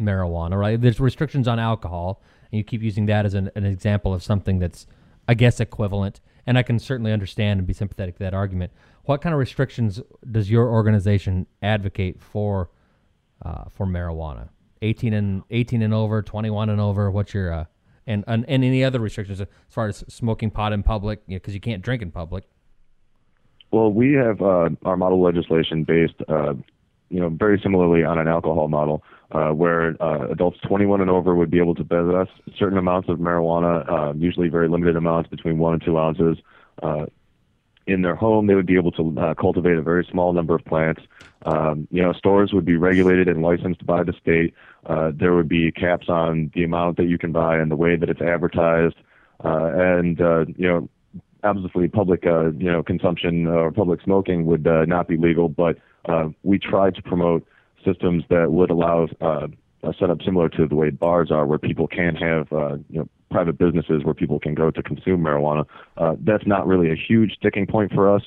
marijuana, right? There's restrictions on alcohol, and you keep using that as an, an example of something that's, I guess, equivalent. And I can certainly understand and be sympathetic to that argument. What kind of restrictions does your organization advocate for uh, for marijuana? 18 and 18 and over, 21 and over. What's your uh, and, and and any other restrictions as far as smoking pot in public? Because you can't drink in public. Well, we have uh, our model legislation based, uh, you know, very similarly on an alcohol model, uh, where uh, adults 21 and over would be able to possess certain amounts of marijuana, uh, usually very limited amounts, between one and two ounces. In their home, they would be able to uh, cultivate a very small number of plants. Um, you know, stores would be regulated and licensed by the state. Uh, there would be caps on the amount that you can buy and the way that it's advertised. Uh, and uh, you know, obviously, public uh, you know consumption or public smoking would uh, not be legal. But uh, we tried to promote systems that would allow uh, a setup similar to the way bars are, where people can have uh, you know private businesses where people can go to consume marijuana. Uh, that's not really a huge sticking point for us.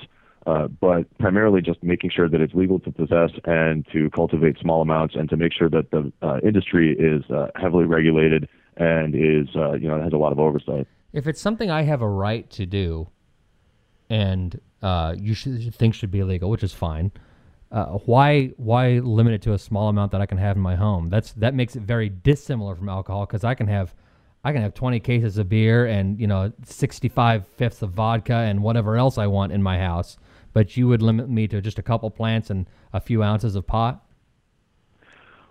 uh, but primarily just making sure that it's legal to possess and to cultivate small amounts, and to make sure that the uh, industry is uh, heavily regulated and is uh, you know has a lot of oversight. If it's something I have a right to do, and uh, you should think should be illegal, which is fine. Uh, why why limit it to a small amount that I can have in my home? That's that makes it very dissimilar from alcohol because I can have I can have 20 cases of beer and you know 65 fifths of vodka and whatever else I want in my house, but you would limit me to just a couple plants and a few ounces of pot.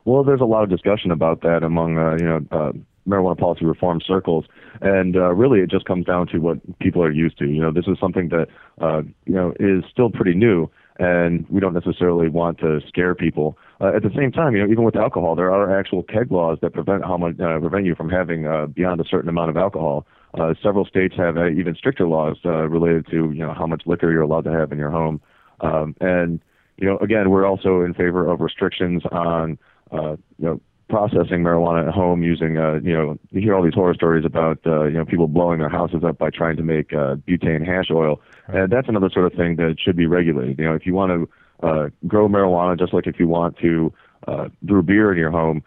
Well, there's a lot of discussion about that among uh, you know uh, marijuana policy reform circles, and uh, really it just comes down to what people are used to. You know, this is something that uh, you know is still pretty new, and we don't necessarily want to scare people. Uh, at the same time, you know, even with alcohol, there are actual keg laws that prevent how much uh, prevent you from having uh, beyond a certain amount of alcohol. Uh, several states have uh, even stricter laws uh, related to you know how much liquor you're allowed to have in your home, um, and you know again we're also in favor of restrictions on uh, you know processing marijuana at home using uh, you know you hear all these horror stories about uh, you know people blowing their houses up by trying to make uh, butane hash oil, and that's another sort of thing that should be regulated. You know if you want to uh, grow marijuana just like if you want to uh, brew beer in your home,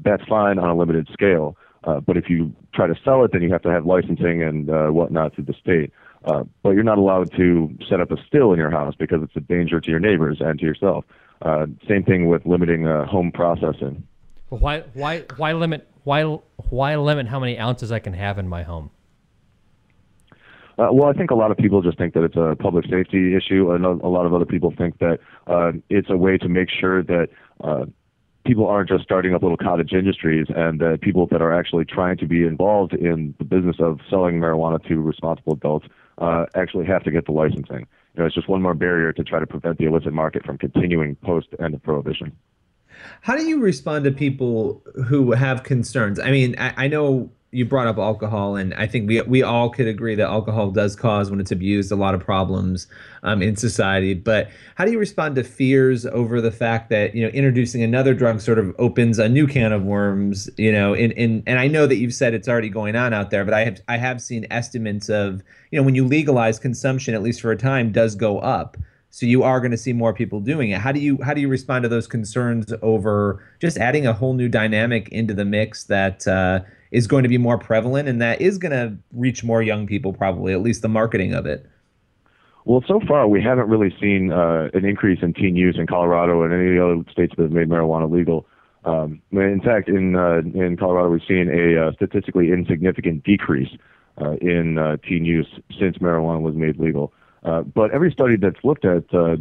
that's fine on a limited scale. Uh, but if you try to sell it, then you have to have licensing and uh, whatnot through the state. Uh, but you're not allowed to set up a still in your house because it's a danger to your neighbors and to yourself. Uh, same thing with limiting uh, home processing. Why why why limit why why limit how many ounces I can have in my home? Uh, well, I think a lot of people just think that it's a public safety issue, and a a lot of other people think that uh, it's a way to make sure that uh, people aren't just starting up little cottage industries, and that people that are actually trying to be involved in the business of selling marijuana to responsible adults uh, actually have to get the licensing. You know, it's just one more barrier to try to prevent the illicit market from continuing post end of prohibition. How do you respond to people who have concerns? I mean, I, I know you brought up alcohol, and I think we we all could agree that alcohol does cause, when it's abused, a lot of problems um, in society. But how do you respond to fears over the fact that you know introducing another drug sort of opens a new can of worms? You know, in, in and I know that you've said it's already going on out there, but I have I have seen estimates of you know when you legalize consumption, at least for a time, does go up so you are going to see more people doing it how do you how do you respond to those concerns over just adding a whole new dynamic into the mix that uh, is going to be more prevalent and that is going to reach more young people probably at least the marketing of it Well, so far we haven't really seen uh, an increase in teen use in Colorado and any of the other states that have made marijuana legal. Um, in fact, in uh, in Colorado, we've seen a uh, statistically insignificant decrease uh, in uh, teen use since marijuana was made legal. Uh, but every study that's looked at uh,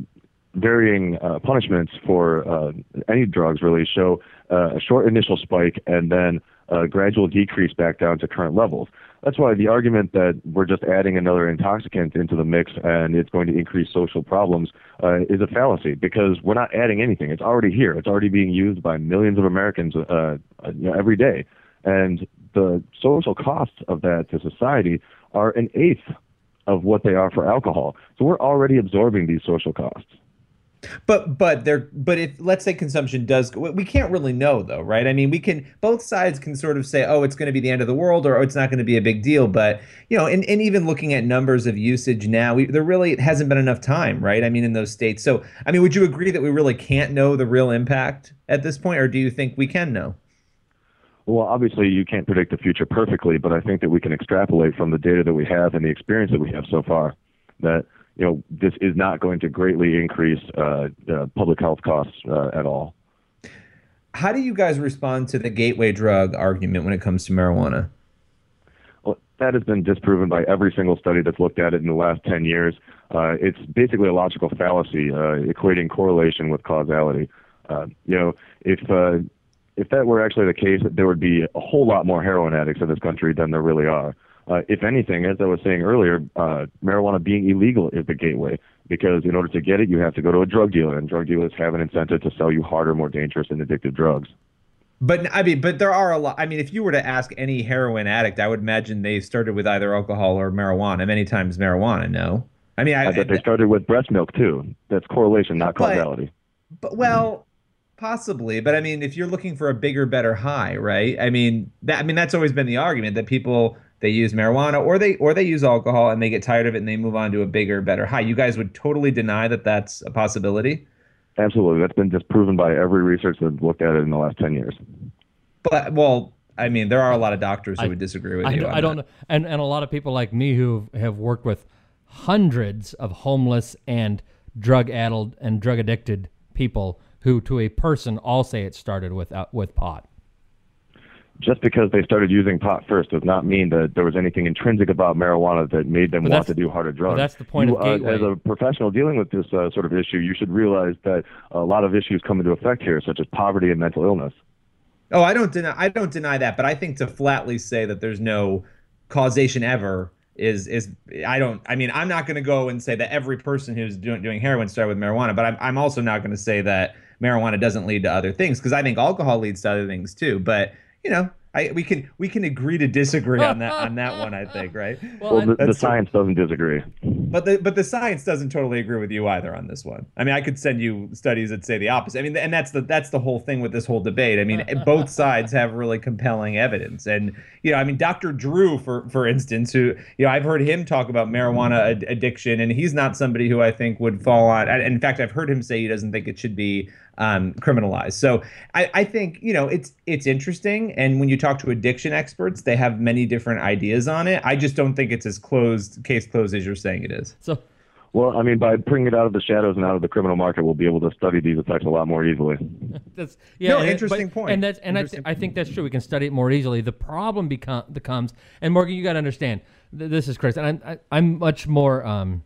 varying uh, punishments for uh, any drugs really show uh, a short initial spike and then a gradual decrease back down to current levels. That's why the argument that we're just adding another intoxicant into the mix and it's going to increase social problems is a fallacy because we're not adding anything. It's already here. It's already being used by millions of Americans you know, every day. And the social costs of that to society are an eighth of what they are for alcohol. So we're already absorbing these social costs. But but there but if let's say consumption does we can't really know though, right? I mean, we can both sides can sort of say, oh, it's going to be the end of the world, or oh, it's not going to be a big deal. But you know, and, and even looking at numbers of usage now, we, there really hasn't been enough time, right? I mean, in those states. So I mean, would you agree that we really can't know the real impact at this point, or do you think we can know? Well, obviously, you can't predict the future perfectly, but I think that we can extrapolate from the data that we have and the experience that we have so far that you know this is not going to greatly increase uh, uh, public health costs uh, at all. How do you guys respond to the gateway drug argument when it comes to marijuana? Well, that has been disproven by every single study that's looked at it in the last 10 years. Uh, it's basically a logical fallacy, uh, equating correlation with causality. Uh, you know, if uh, if that were actually the case, there would be a whole lot more heroin addicts in this country than there really are. Uh, if anything, as I was saying earlier, uh, marijuana being illegal is the gateway because in order to get it, you have to go to a drug dealer, and drug dealers have an incentive to sell you harder, more dangerous, and addictive drugs. But I mean, but there are a lot. I mean, if you were to ask any heroin addict, I would imagine they started with either alcohol or marijuana. Many times marijuana. No, I mean, I, I bet they started with breast milk too. That's correlation, not But- causality. But well, possibly. But I mean, if you're looking for a bigger, better high, right? I mean, that I mean that's always been the argument that people they use marijuana or they or they use alcohol and they get tired of it and they move on to a bigger, better high. You guys would totally deny that that's a possibility. Absolutely, that's been disproven by every research that's looked at it in the last ten years. But well, I mean, there are a lot of doctors who would disagree with I, you. don't- I don't know. And, and a lot of people like me who have worked with hundreds of homeless and drug addled and drug addicted people who, to a person, all say it started with, uh, with pot. Just because they started using pot first does not mean that there was anything intrinsic about marijuana that made them But want to do harder drugs. that's the point You, of uh, as a professional dealing with this uh, sort of issue, you should realize that a lot of issues come into effect here, such as poverty and mental illness. Oh, I don't deny. I don't deny that, but I think to flatly say that there's no causation ever is is I don't. I mean, I'm not going to go and say that every person who's doing doing heroin started with marijuana, but I'm I'm also not going to say that marijuana doesn't lead to other things because I think alcohol leads to other things too. But you know, I we can we can agree to disagree on that on that one. I think right. (laughs) Well, the, the science doesn't disagree. But the but the science doesn't totally agree with you either on this one. I mean, I could send you studies that say the opposite. I mean, and that's the that's the whole thing with this whole debate. I mean, (laughs) both sides have really compelling evidence, and you know, I mean, Dr. Drew, for for instance, who you know, I've heard him talk about marijuana ad- addiction, and he's not somebody who I think would fall on. In fact, I've heard him say he doesn't think it should be um, criminalized. So I, I think you know it's it's interesting, and when you talk to addiction experts, they have many different ideas on it. I just don't think it's as closed case closed as you're saying it is. So Well, I mean, by bringing it out of the shadows and out of the criminal market, we'll be able to study these effects a lot more easily. (laughs) That's yeah. No, and interesting but- point. And that's and I, th- I think that's true. We can study it more easily. The problem become becomes, and Morgan, you got to understand. Th- this is Chris, and I'm I, I'm much more um.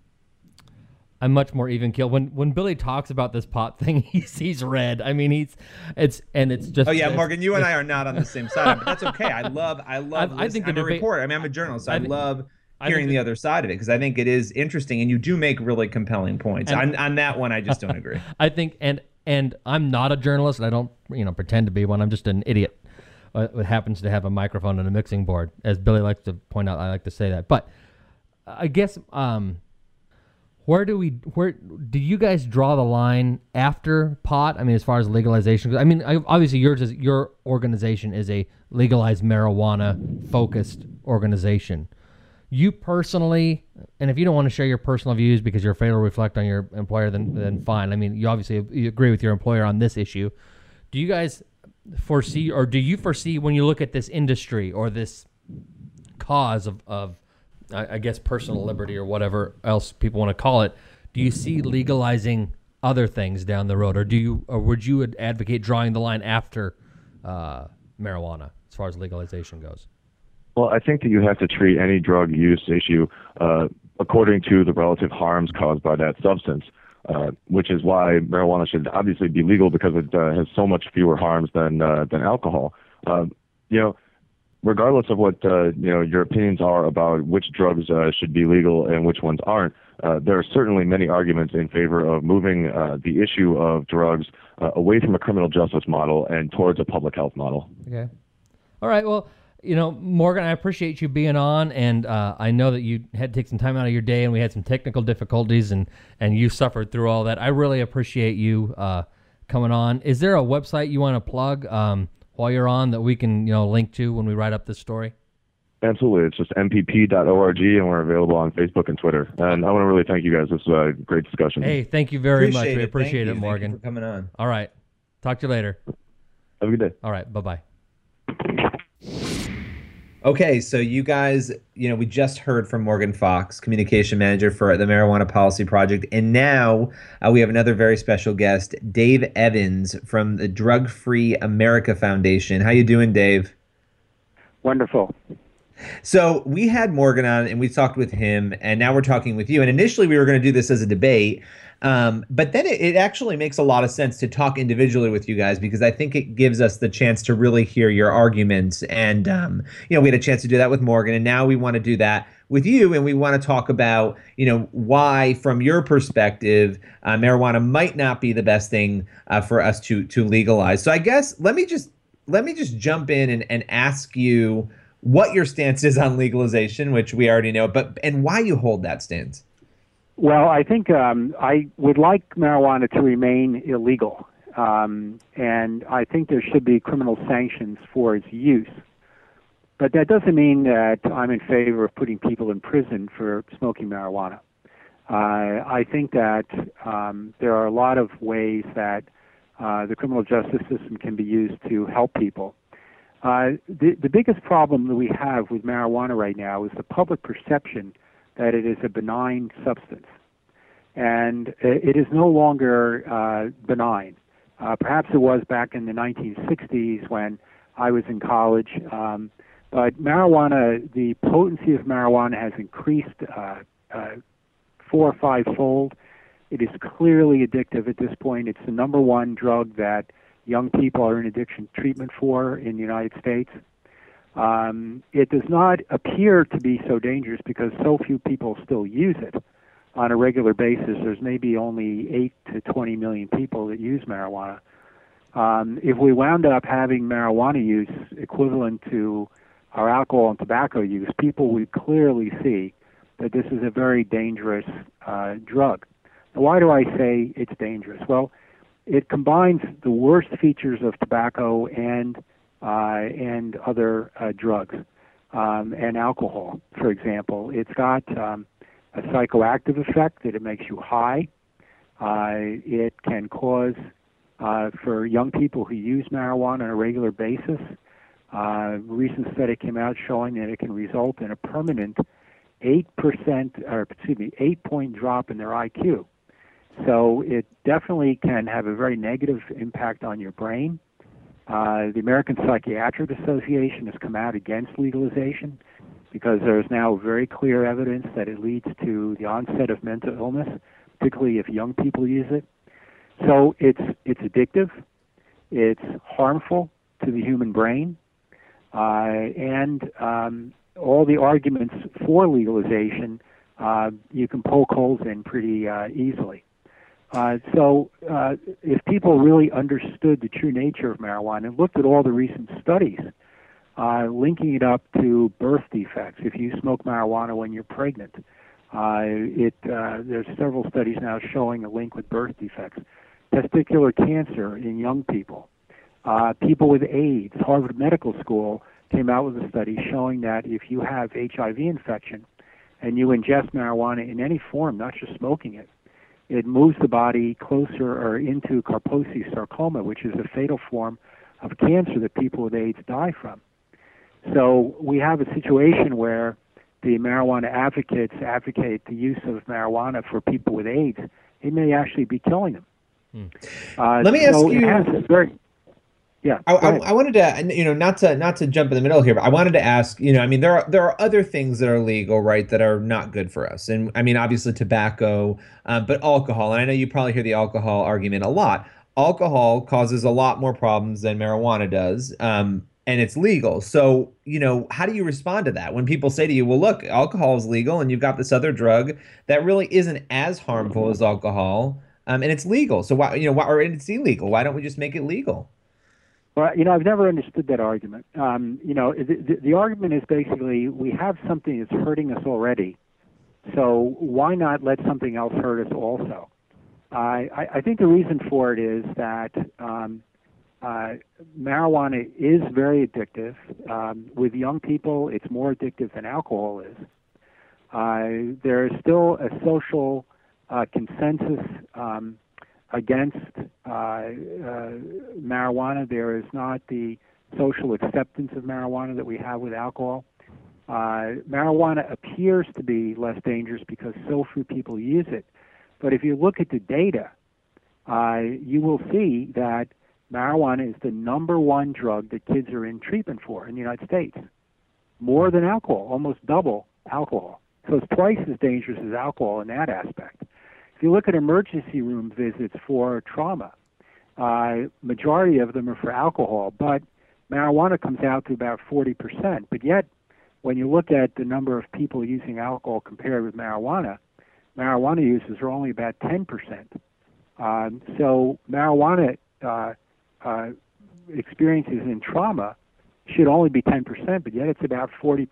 I'm much more even keel. When when Billy talks about this pot (laughs) thing, he sees red. I mean, he's it's and it's just. Oh yeah, Morgan, you and I are not on the same side, but that's okay. I love, I (laughs) love. I- I think the I'm a reporter. I mean, I'm a journalist. So I, I love hearing the- the other side of it because I think it is interesting, and you do make really compelling points. And- on, on that one, I just don't agree. (laughs) I think, and and I'm not a journalist, and I don't, you know, pretend to be one. I'm just an idiot. Uh, who happens to have a microphone and a mixing board, as Billy likes to point out. I like to say that, but I guess um, where do we where do you guys draw the line after pot? I mean, as far as legalization. I mean, obviously yours is your organization is a legalized marijuana focused organization. You personally, and if you don't want to share your personal views because you're afraid to reflect on your employer, then then fine. I mean, you obviously you agree with your employer on this issue. Do you guys foresee, or do you foresee when you look at this industry or this cause of, of I, I guess personal liberty or whatever else people want to call it, do you see legalizing other things down the road, or do you, or would you advocate drawing the line after uh, marijuana as far as legalization goes? Well, I think that you have to treat any drug use issue uh, according to the relative harms caused by that substance, uh, which is why marijuana should obviously be legal because it uh, has so much fewer harms than uh, than alcohol. Uh, you know, regardless of what uh, you know your opinions are about which drugs uh, should be legal and which ones aren't, uh, there are certainly many arguments in favor of moving uh, the issue of drugs uh, away from a criminal justice model and towards a public health model. Okay. All right. Well, you know, Morgan, I appreciate you being on, and uh, I know that you had to take some time out of your day, and we had some technical difficulties, and and you suffered through all that. I really appreciate you coming on. Is there a website you want to plug um, while you're on that we can you know link to when we write up this story? Absolutely. It's just mpp.org, and we're available on Facebook and Twitter. And I want to really thank you guys. This was a great discussion. Hey, thank you very much. Appreciate We appreciate Thank it, you. Thank you Morgan. for coming on. All right. Talk to you later. Have a good day. All right. Bye bye. Okay, so you guys, you know, we just heard from Morgan Fox, communication manager for the Marijuana Policy Project, and now uh, we have another very special guest, Dave Evans from the Drug Free America Foundation. How you doing, Dave? Wonderful. So we had Morgan on, and we talked with him, and now we're talking with you. And initially, we were going to do this as a debate, um, but then it, it actually makes a lot of sense to talk individually with you guys because I think it gives us the chance to really hear your arguments. And um, you know, we had a chance to do that with Morgan, and now we want to do that with you, and we want to talk about you know why, from your perspective, uh, marijuana might not be the best thing uh, for us to to legalize. So I guess let me just let me just jump in and, and ask you what your stance is on legalization, which we already know, but and why you hold that stance. Well, I think um, I would like marijuana to remain illegal, um, and I think there should be criminal sanctions for its use. but that doesn't mean that I'm in favor of putting people in prison for smoking marijuana. Uh, I think that um, there are a lot of ways that uh, the criminal justice system can be used to help people. Uh, the, the biggest problem that we have with marijuana right now is the public perception that it is a benign substance. And it is no longer uh, benign. Uh, perhaps it was back in the 1960s when I was in college. Um, but marijuana, the potency of marijuana has increased uh, uh, four or five fold. It is clearly addictive at this point. It's the number one drug that young people are in addiction treatment for in the United States. Um, it does not appear to be so dangerous because so few people still use it on a regular basis. There's maybe only 8 to 20 million people that use marijuana. Um, if we wound up having marijuana use equivalent to our alcohol and tobacco use, people would clearly see that this is a very dangerous uh, drug. Now, why do I say it's dangerous? Well, it combines the worst features of tobacco and and other uh, drugs um, and alcohol, for example. It's got um, a psychoactive effect that it makes you high. Uh, it can cause, uh, for young people who use marijuana on a regular basis, uh, a recent study came out showing that it can result in a permanent 8%, or excuse me, 8 point drop in their IQ. So it definitely can have a very negative impact on your brain. Uh, the American Psychiatric Association has come out against legalization because there's now very clear evidence that it leads to the onset of mental illness, particularly if young people use it. So it's it's addictive, it's harmful to the human brain, uh, and um, all the arguments for legalization uh, you can poke holes in pretty uh, easily. Uh, so, uh, if people really understood the true nature of marijuana and looked at all the recent studies uh, linking it up to birth defects, if you smoke marijuana when you're pregnant, uh, it uh, there's several studies now showing a link with birth defects, testicular cancer in young people, uh, people with AIDS. Harvard Medical School came out with a study showing that if you have HIV infection and you ingest marijuana in any form, not just smoking it, it moves the body closer or into Kaposi sarcoma, which is a fatal form of cancer that people with AIDS die from. So we have a situation where the marijuana advocates advocate the use of marijuana for people with AIDS. It may actually be killing them. Uh, Let me ask so it you- has a very, yeah. I, I. I wanted to, you know, not to not to jump in the middle here, but I wanted to ask, you know, I mean, there are there are other things that are legal, right, that are not good for us, and I mean, obviously tobacco, uh, but alcohol, and I know you probably hear the alcohol argument a lot. Alcohol causes a lot more problems than marijuana does, um, and it's legal. So, you know, how do you respond to that when people say to you, "Well, look, alcohol is legal, and you've got this other drug that really isn't as harmful as alcohol, um, and it's legal. So why, you know, why, or it's illegal? Why don't we just make it legal?" Well, you know, I've never understood that argument. Um, you know, the, the, the argument is basically we have something that's hurting us already, so why not let something else hurt us also? I, I, I think the reason for it is that um, uh, marijuana is very addictive. Um, with young people, it's more addictive than alcohol is. Uh, there is still a social uh, consensus um, against uh, uh, marijuana. There is not the social acceptance of marijuana that we have with alcohol. Uh, marijuana appears to be less dangerous because so few people use it. But if you look at the data, uh, you will see that marijuana is the number one drug that kids are in treatment for in the United States, more than alcohol, almost double alcohol. So it's twice as dangerous as alcohol in that aspect. If you look at emergency room visits for trauma, uh, majority of them are for alcohol, but marijuana comes out to about 40%. But yet, when you look at the number of people using alcohol compared with marijuana, marijuana users are only about 10%. Um, so marijuana uh, uh, experiences in trauma should only be 10%, but yet it's about 40%.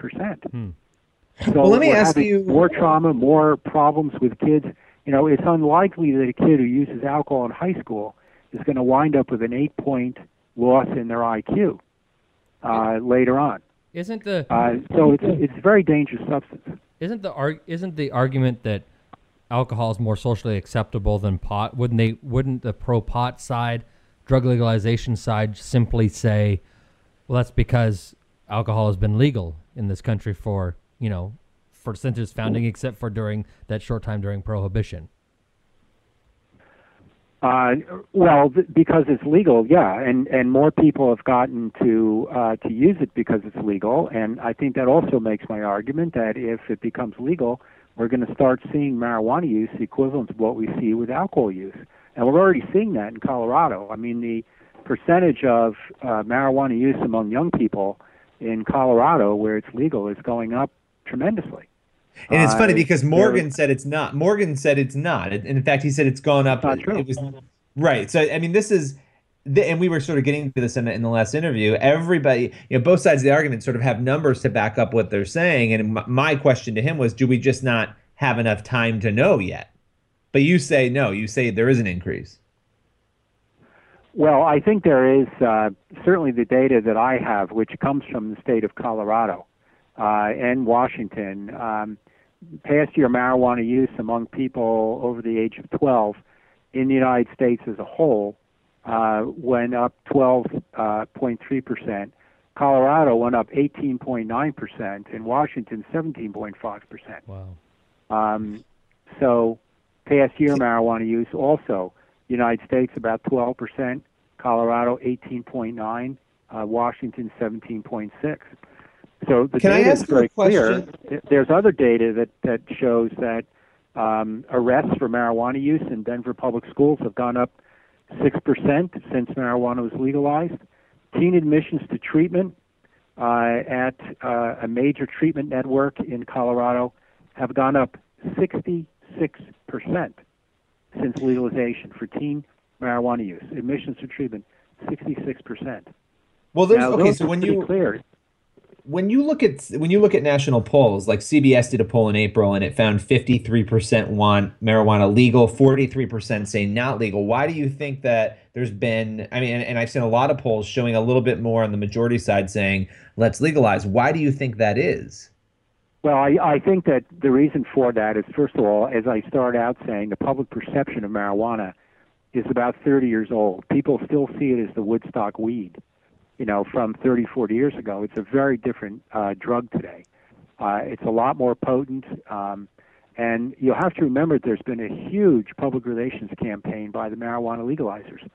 So Well, let me we're ask you- more trauma, more problems with kids. You know, it's unlikely that a kid who uses alcohol in high school is going to wind up with an eight-point loss in their IQ uh, later on. Isn't the Uh, so it's it's a very dangerous substance. isn't the arg- isn't the argument that alcohol is more socially acceptable than pot? Wouldn't they? Wouldn't the pro pot side, drug legalization side, simply say, "Well, that's because alcohol has been legal in this country for you know for since its founding, except for during that short time during prohibition." Uh, well, th- because it's legal, yeah, and and more people have gotten to uh, to use it because it's legal, and I think that also makes my argument that if it becomes legal, we're going to start seeing marijuana use equivalent to what we see with alcohol use, and we're already seeing that in Colorado. I mean, the percentage of uh, marijuana use among young people in Colorado, where it's legal, is going up tremendously. And it's funny because Morgan said it's not. Morgan said it's not. And in fact, he said it's gone up. Not true. It was right. So I mean, this is, the, and we were sort of getting to this in, in the last interview. Everybody, you know, both sides of the argument sort of have numbers to back up what they're saying. And my question to him was, do we just not have enough time to know yet? But you say no. You say there is an increase. Well, I think there is uh, certainly the data that I have, which comes from the state of Colorado uh, and Washington. Um, past year marijuana use among people over the age of 12 in the United States as a whole uh, went up 12.3%. Colorado went up 18.9%, and Washington 17.5%. Wow. Um, so, past year marijuana use also, United States about 12%, Colorado 18.9, uh, Washington 17.6. So the Can data is ask you very clear. There's other data that that shows that um, arrests for marijuana use in Denver public schools have gone up six percent since marijuana was legalized. Teen admissions to treatment uh, at uh, a major treatment network in Colorado have gone up 66 percent since legalization for teen marijuana use. Admissions to treatment, 66 percent. Well, there's Now, okay. So when you clear, when you look at when you look at national polls, like CBS did a poll in April and it found 53% want marijuana legal, 43% say not legal. Why do you think that there's been I mean and, and I've seen a lot of polls showing a little bit more on the majority side saying let's legalize. Why do you think that is? Well, I, I think that the reason for that is, first of all, as I start out saying, the public perception of marijuana is about 30 years old. People still see it as the Woodstock weed, you know, from 30, 40 years ago. It's a very different uh, drug today. Uh, it's a lot more potent. Um, and you'll have to remember there's been a huge public relations campaign by the marijuana legalizers.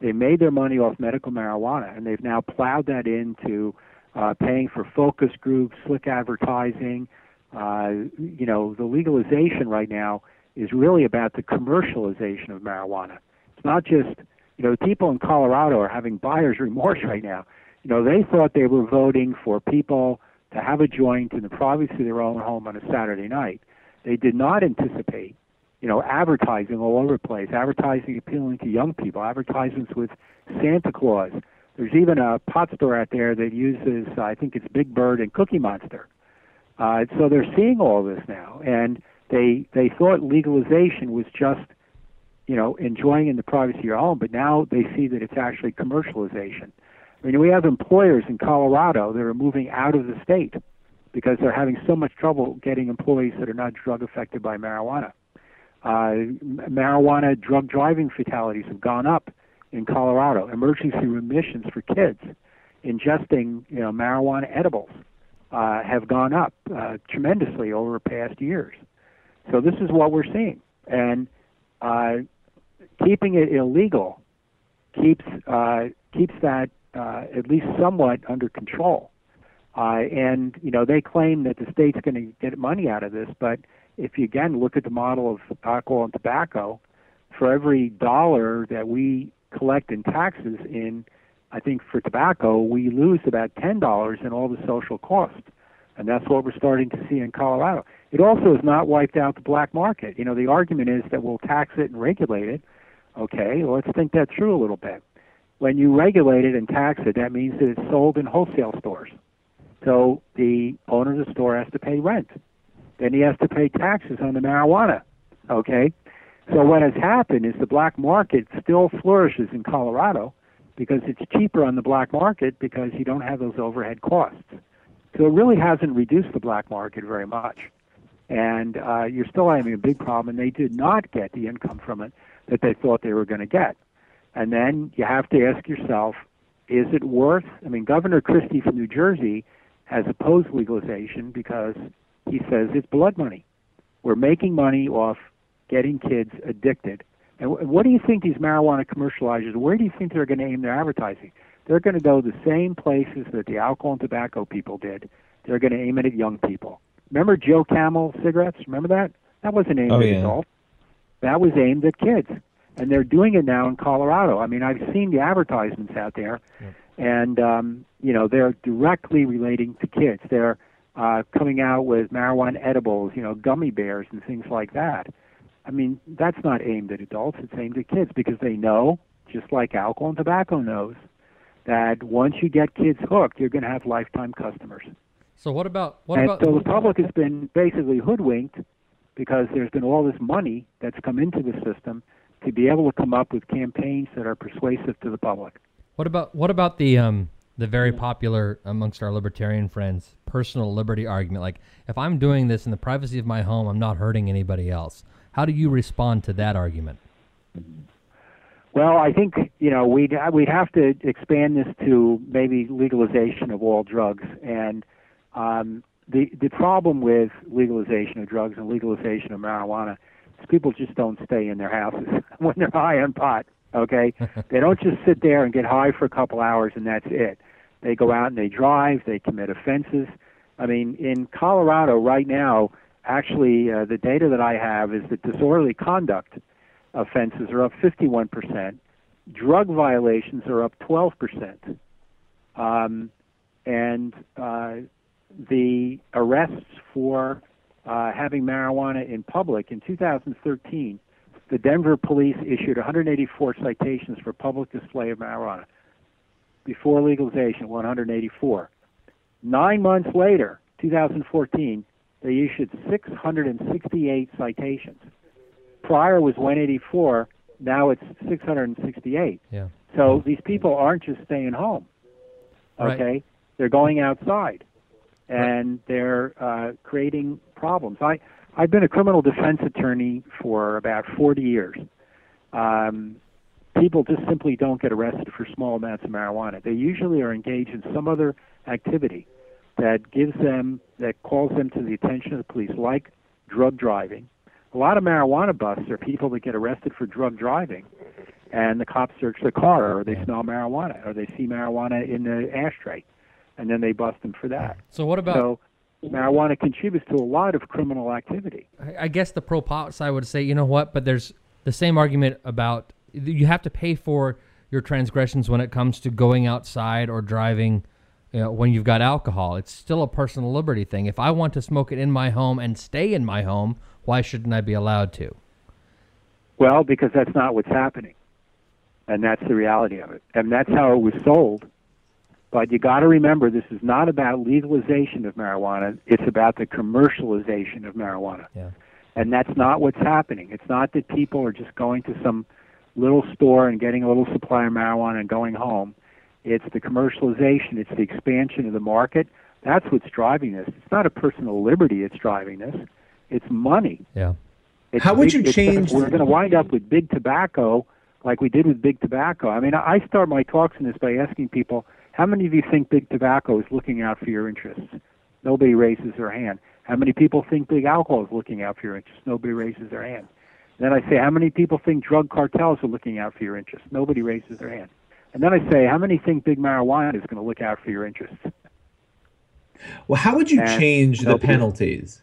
They made their money off medical marijuana, and they've now plowed that into uh, paying for focus groups, slick advertising. Uh, you know, the legalization right now is really about the commercialization of marijuana. It's not just, you know, people in Colorado are having buyer's remorse right now. You know, they thought they were voting for people to have a joint in the privacy of their own home on a Saturday night. They did not anticipate, you know, advertising all over the place, advertising appealing to young people, advertisements with Santa Claus. There's even a pot store out there that uses, I think it's Big Bird and Cookie Monster. Uh, so they're seeing all this now, and they they thought legalization was just, you know, enjoying in the privacy of your home, but now they see that it's actually commercialization. I mean, we have employers in Colorado that are moving out of the state because they're having so much trouble getting employees that are not drug affected by marijuana. Uh, marijuana drug driving fatalities have gone up in Colorado. Emergency remissions for kids ingesting, you know, marijuana edibles uh, have gone up uh, tremendously over past years. So this is what we're seeing, and uh, keeping it illegal keeps uh, keeps that uh, at least somewhat under control. Uh, and you know they claim that the state's going to get money out of this, but if you again look at the model of alcohol and tobacco, for every dollar that we collect in taxes in, I think for tobacco we lose about ten dollars in all the social costs, and that's what we're starting to see in Colorado. It also has not wiped out the black market. You know the argument is that we'll tax it and regulate it. Okay, let's think that through a little bit. When you regulate it and tax it, that means that it's sold in wholesale stores. So the owner of the store has to pay rent. Then he has to pay taxes on the marijuana. Okay? So what has happened is the black market still flourishes in Colorado because it's cheaper on the black market because you don't have those overhead costs. So it really hasn't reduced the black market very much. And uh, you're still having a big problem, and they did not get the income from it that they thought they were going to get. And then you have to ask yourself, is it worth? I mean, Governor Christie from New Jersey has opposed legalization because he says it's blood money. We're making money off getting kids addicted. And wh- what do you think these marijuana commercializers? Where do you think they're going to aim their advertising? They're going to go the same places that the alcohol and tobacco people did. They're going to aim it at young people. Remember Joe Camel cigarettes? Remember that? That wasn't aimed Oh, at yeah. adults. That was aimed at kids. And they're doing it now in Colorado. I mean, I've seen the advertisements out there, and um, you know they're directly relating to kids. They're uh, coming out with marijuana edibles, you know, gummy bears and things like that. I mean, that's not aimed at adults. It's aimed at kids because they know, just like alcohol and tobacco knows, that once you get kids hooked, you're going to have lifetime customers. So what about what and about so the public has been basically hoodwinked because there's been all this money that's come into the system to be able to come up with campaigns that are persuasive to the public. What about what about the um the very popular amongst our libertarian friends personal liberty argument? Like if I'm doing this in the privacy of my home, I'm not hurting anybody else. How do you respond to that argument? Well, I think you know we'd we'd have to expand this to maybe legalization of all drugs, and um, the the problem with legalization of drugs and legalization of marijuana is people just don't stay in their houses (laughs) when they're high on pot. Okay, (laughs) they don't just sit there and get high for a couple hours and that's it. They go out and they drive, they commit offenses. I mean, in Colorado right now, actually, uh, the data that I have is that disorderly conduct offenses are up 51%. Drug violations are up 12%. Um, and uh, the arrests for uh, having marijuana in public in 2013, the Denver police issued 184 citations for public display of marijuana. Before legalization, 184. Nine months later, 2014, they issued 668 citations. Prior was 184. Now it's 668. Yeah. So these people aren't just staying home. Right. Okay, they're going outside, and they're uh, creating problems. I I've been a criminal defense attorney for about 40 years. Um, people just simply don't get arrested for small amounts of marijuana. They usually are engaged in some other activity that gives them that calls them to the attention of the police, like drug driving. A lot of marijuana busts are people that get arrested for drug driving, and the cops search the car, or they smell marijuana, or they see marijuana in the ashtray, and then they bust them for that. So what about So marijuana contributes to a lot of criminal activity. I- guess the pro pot side would say, you know what, but there's the same argument about you have to pay for your transgressions when it comes to going outside or driving. You know, when you've got alcohol, it's still a personal liberty thing. If I want to smoke it in my home and stay in my home, why shouldn't I be allowed to? Well, because that's not what's happening. And that's the reality of it. And that's how it was sold. But you got to remember this is not about legalization of marijuana, it's about the commercialization of marijuana. Yeah. And that's not what's happening. It's not that people are just going to some little store and getting a little supply of marijuana and going home. It's the commercialization, it's the expansion of the market. That's what's driving this. It's not a personal liberty that's driving this. It's money. Yeah. It's How would big- you change We're going to wind up with big tobacco, like we did with big tobacco. I mean, I I start my talks in this by asking people, how many of you think big tobacco is looking out for your interests? Nobody raises their hand. How many people think big alcohol is looking out for your interests? Nobody raises their hand. Then I say, how many people think drug cartels are looking out for your interests? Nobody raises their hand. And then I say, how many think big marijuana is going to look out for your interests? Well, how would you And change the penalties?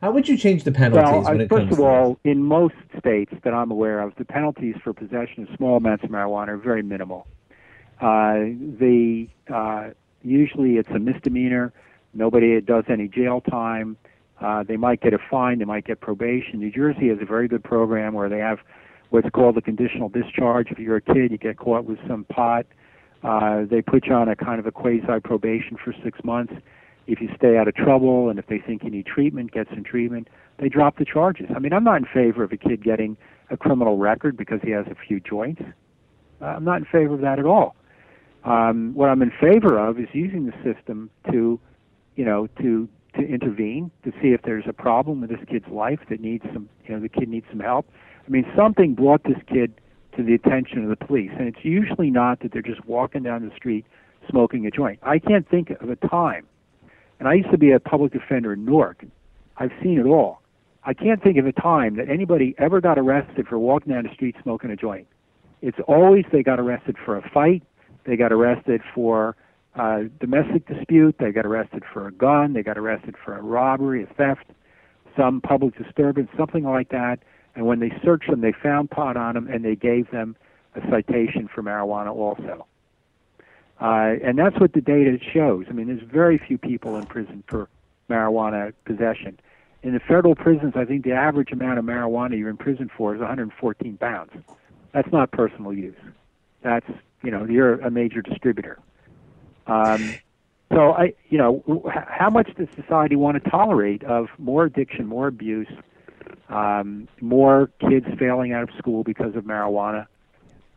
How would you change the penalties Well, when it first comes of to all, in most states that I'm aware of, the penalties for possession of small amounts of marijuana are very minimal. Uh, the uh, usually it's a misdemeanor. Nobody does any jail time. Uh, they might get a fine. They might get probation. New Jersey has a very good program where they have what's called a conditional discharge. If you're a kid, you get caught with some pot. Uh, they put you on a kind of a quasi probation for six months. If you stay out of trouble and if they think you need treatment, get some treatment, they drop the charges. I mean, I'm not in favor of a kid getting a criminal record because he has a few joints. Uh, I'm not in favor of that at all. Um, what I'm in favor of is using the system to you know, to to intervene to see if there's a problem with this kid's life that needs some, you know, the kid needs some help. I mean, something brought this kid to the attention of the police, and it's usually not that they're just walking down the street smoking a joint. I can't think of a time, and I used to be a public defender in Newark. I've seen it all. I can't think of a time that anybody ever got arrested for walking down the street smoking a joint. It's always they got arrested for a fight, they got arrested for uh, domestic dispute, they got arrested for a gun, they got arrested for a robbery, a theft, some public disturbance, something like that. And when they searched them, they found pot on them, and they gave them a citation for marijuana also. Uh, and that's what the data shows. I mean, there's very few people in prison for marijuana possession. In the federal prisons, I think the average amount of marijuana you're in prison for is 114 pounds. That's not personal use. That's you know you're a major distributor. Um, so I, you know, how much does society want to tolerate of more addiction, more abuse, um, more kids failing out of school because of marijuana?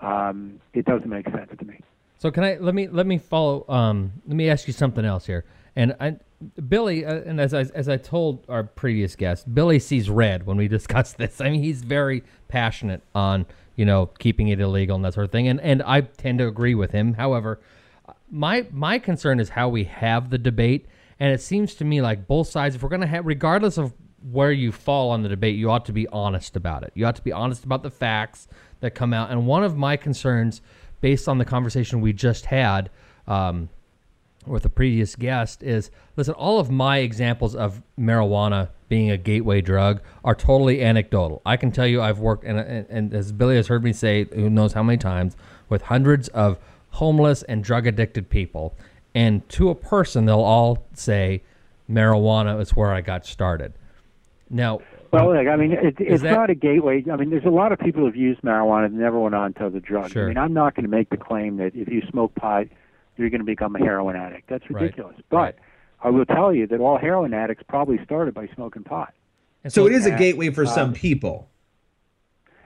Um, it doesn't make sense to me. So can I let me let me follow? Um, let me ask you something else here. And I, Billy, uh, and as I as I told our previous guest, Billy sees red when we (laughs) discuss this. I mean, he's very passionate on you know keeping it illegal and that sort of thing. And and I tend to agree with him. However, my my concern is how we have the debate. And it seems to me like both sides, if we're going to have, regardless of where you fall on the debate, you ought to be honest about it. You ought to be honest about the facts that come out. And one of my concerns, based on the conversation we just had um, with a previous guest, is listen, all of my examples of marijuana being a gateway drug are totally anecdotal. I can tell you I've worked, and, and, and as Billy has heard me say, who knows how many times, with hundreds of homeless and drug addicted people. And to a person, they'll all say, marijuana is where I got started. Now, Well, like, I mean, it, it's that- not a gateway. I mean, there's a lot of people who've used marijuana and never went on to other drugs. Sure. I mean, I'm not going to make the claim that if you smoke pot, you're going to become a heroin addict. That's Right. ridiculous. But I will tell you that all heroin addicts probably started by smoking pot. So it is a uh, gateway for uh, some people.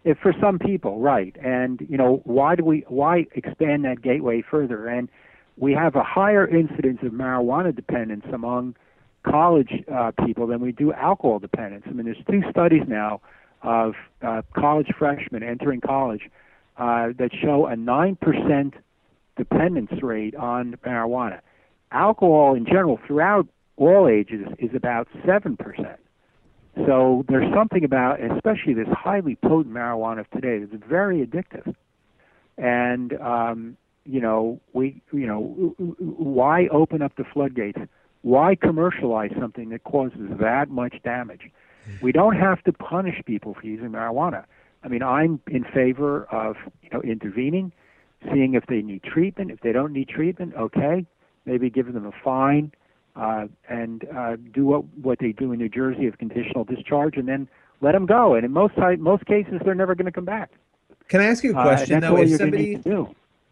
If for some people, right? And you know, why do we why expand that gateway further? And we have a higher incidence of marijuana dependence among college uh, people than we do alcohol dependence. I mean, there's two studies now of uh, college freshmen entering college uh, that show a nine percent dependence rate on marijuana. Alcohol in general, throughout all ages, is about seven percent. So there's something about, especially this highly potent marijuana of today, that's very addictive. And um, you know, we, you know, why open up the floodgates? Why commercialize something that causes that much damage? We don't have to punish people for using marijuana. I mean, I'm in favor of you know intervening, seeing if they need treatment. If they don't need treatment, okay, maybe give them a fine, uh, and uh, do what what they do in New Jersey of conditional discharge, and then let them go. And in most most cases, they're never going to come back. Can I ask you a Uh, question that's though? If somebody, do.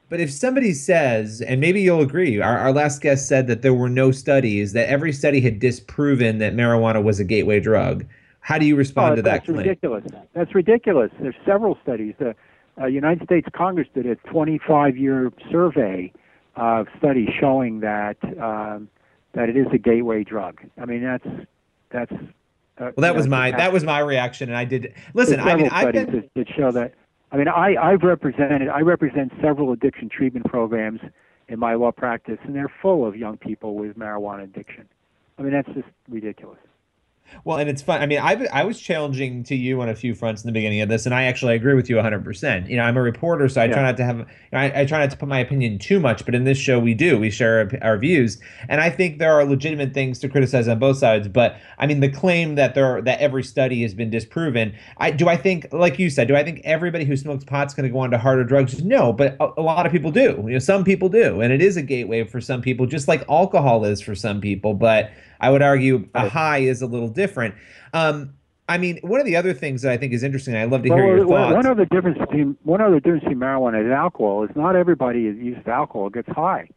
but if somebody says, and maybe you'll agree, our, our last guest said that there were no studies, that every study had disproven that marijuana was a gateway drug. How do you respond oh, to that that's claim? ridiculous. That's ridiculous. There's several studies. The uh, United States Congress did a 25-year survey of studies showing that um, that it is a gateway drug. I mean, that's that's. Uh, Well, that was my that was my reaction, and I did listen. I mean, I've been that show that. I mean, I I've represented I represent several addiction treatment programs in my law practice, and they're full of young people with marijuana addiction. I mean, that's just ridiculous. Well, and it's fun. I mean, I I was challenging to you on a few fronts in the beginning of this, and I actually agree with you 100. percent You know, I'm a reporter, so I try not to have I, I try not to put my opinion too much. But in this show, we do we share our, our views, and I think there are legitimate things to criticize on both sides. But I mean, the claim that there that every study has been disproven. I do I think, like you said, do I think everybody who smokes pot's going to go on to harder drugs? No, but a, a lot of people do. You know, some people do, and it is a gateway for some people, just like alcohol is for some people. But I would argue a high is a little different. Um, I mean, one of the other things that I think is interesting, I'd love to hear your well, thoughts. one other difference between one other difference between marijuana and alcohol is not everybody who uses alcohol gets high.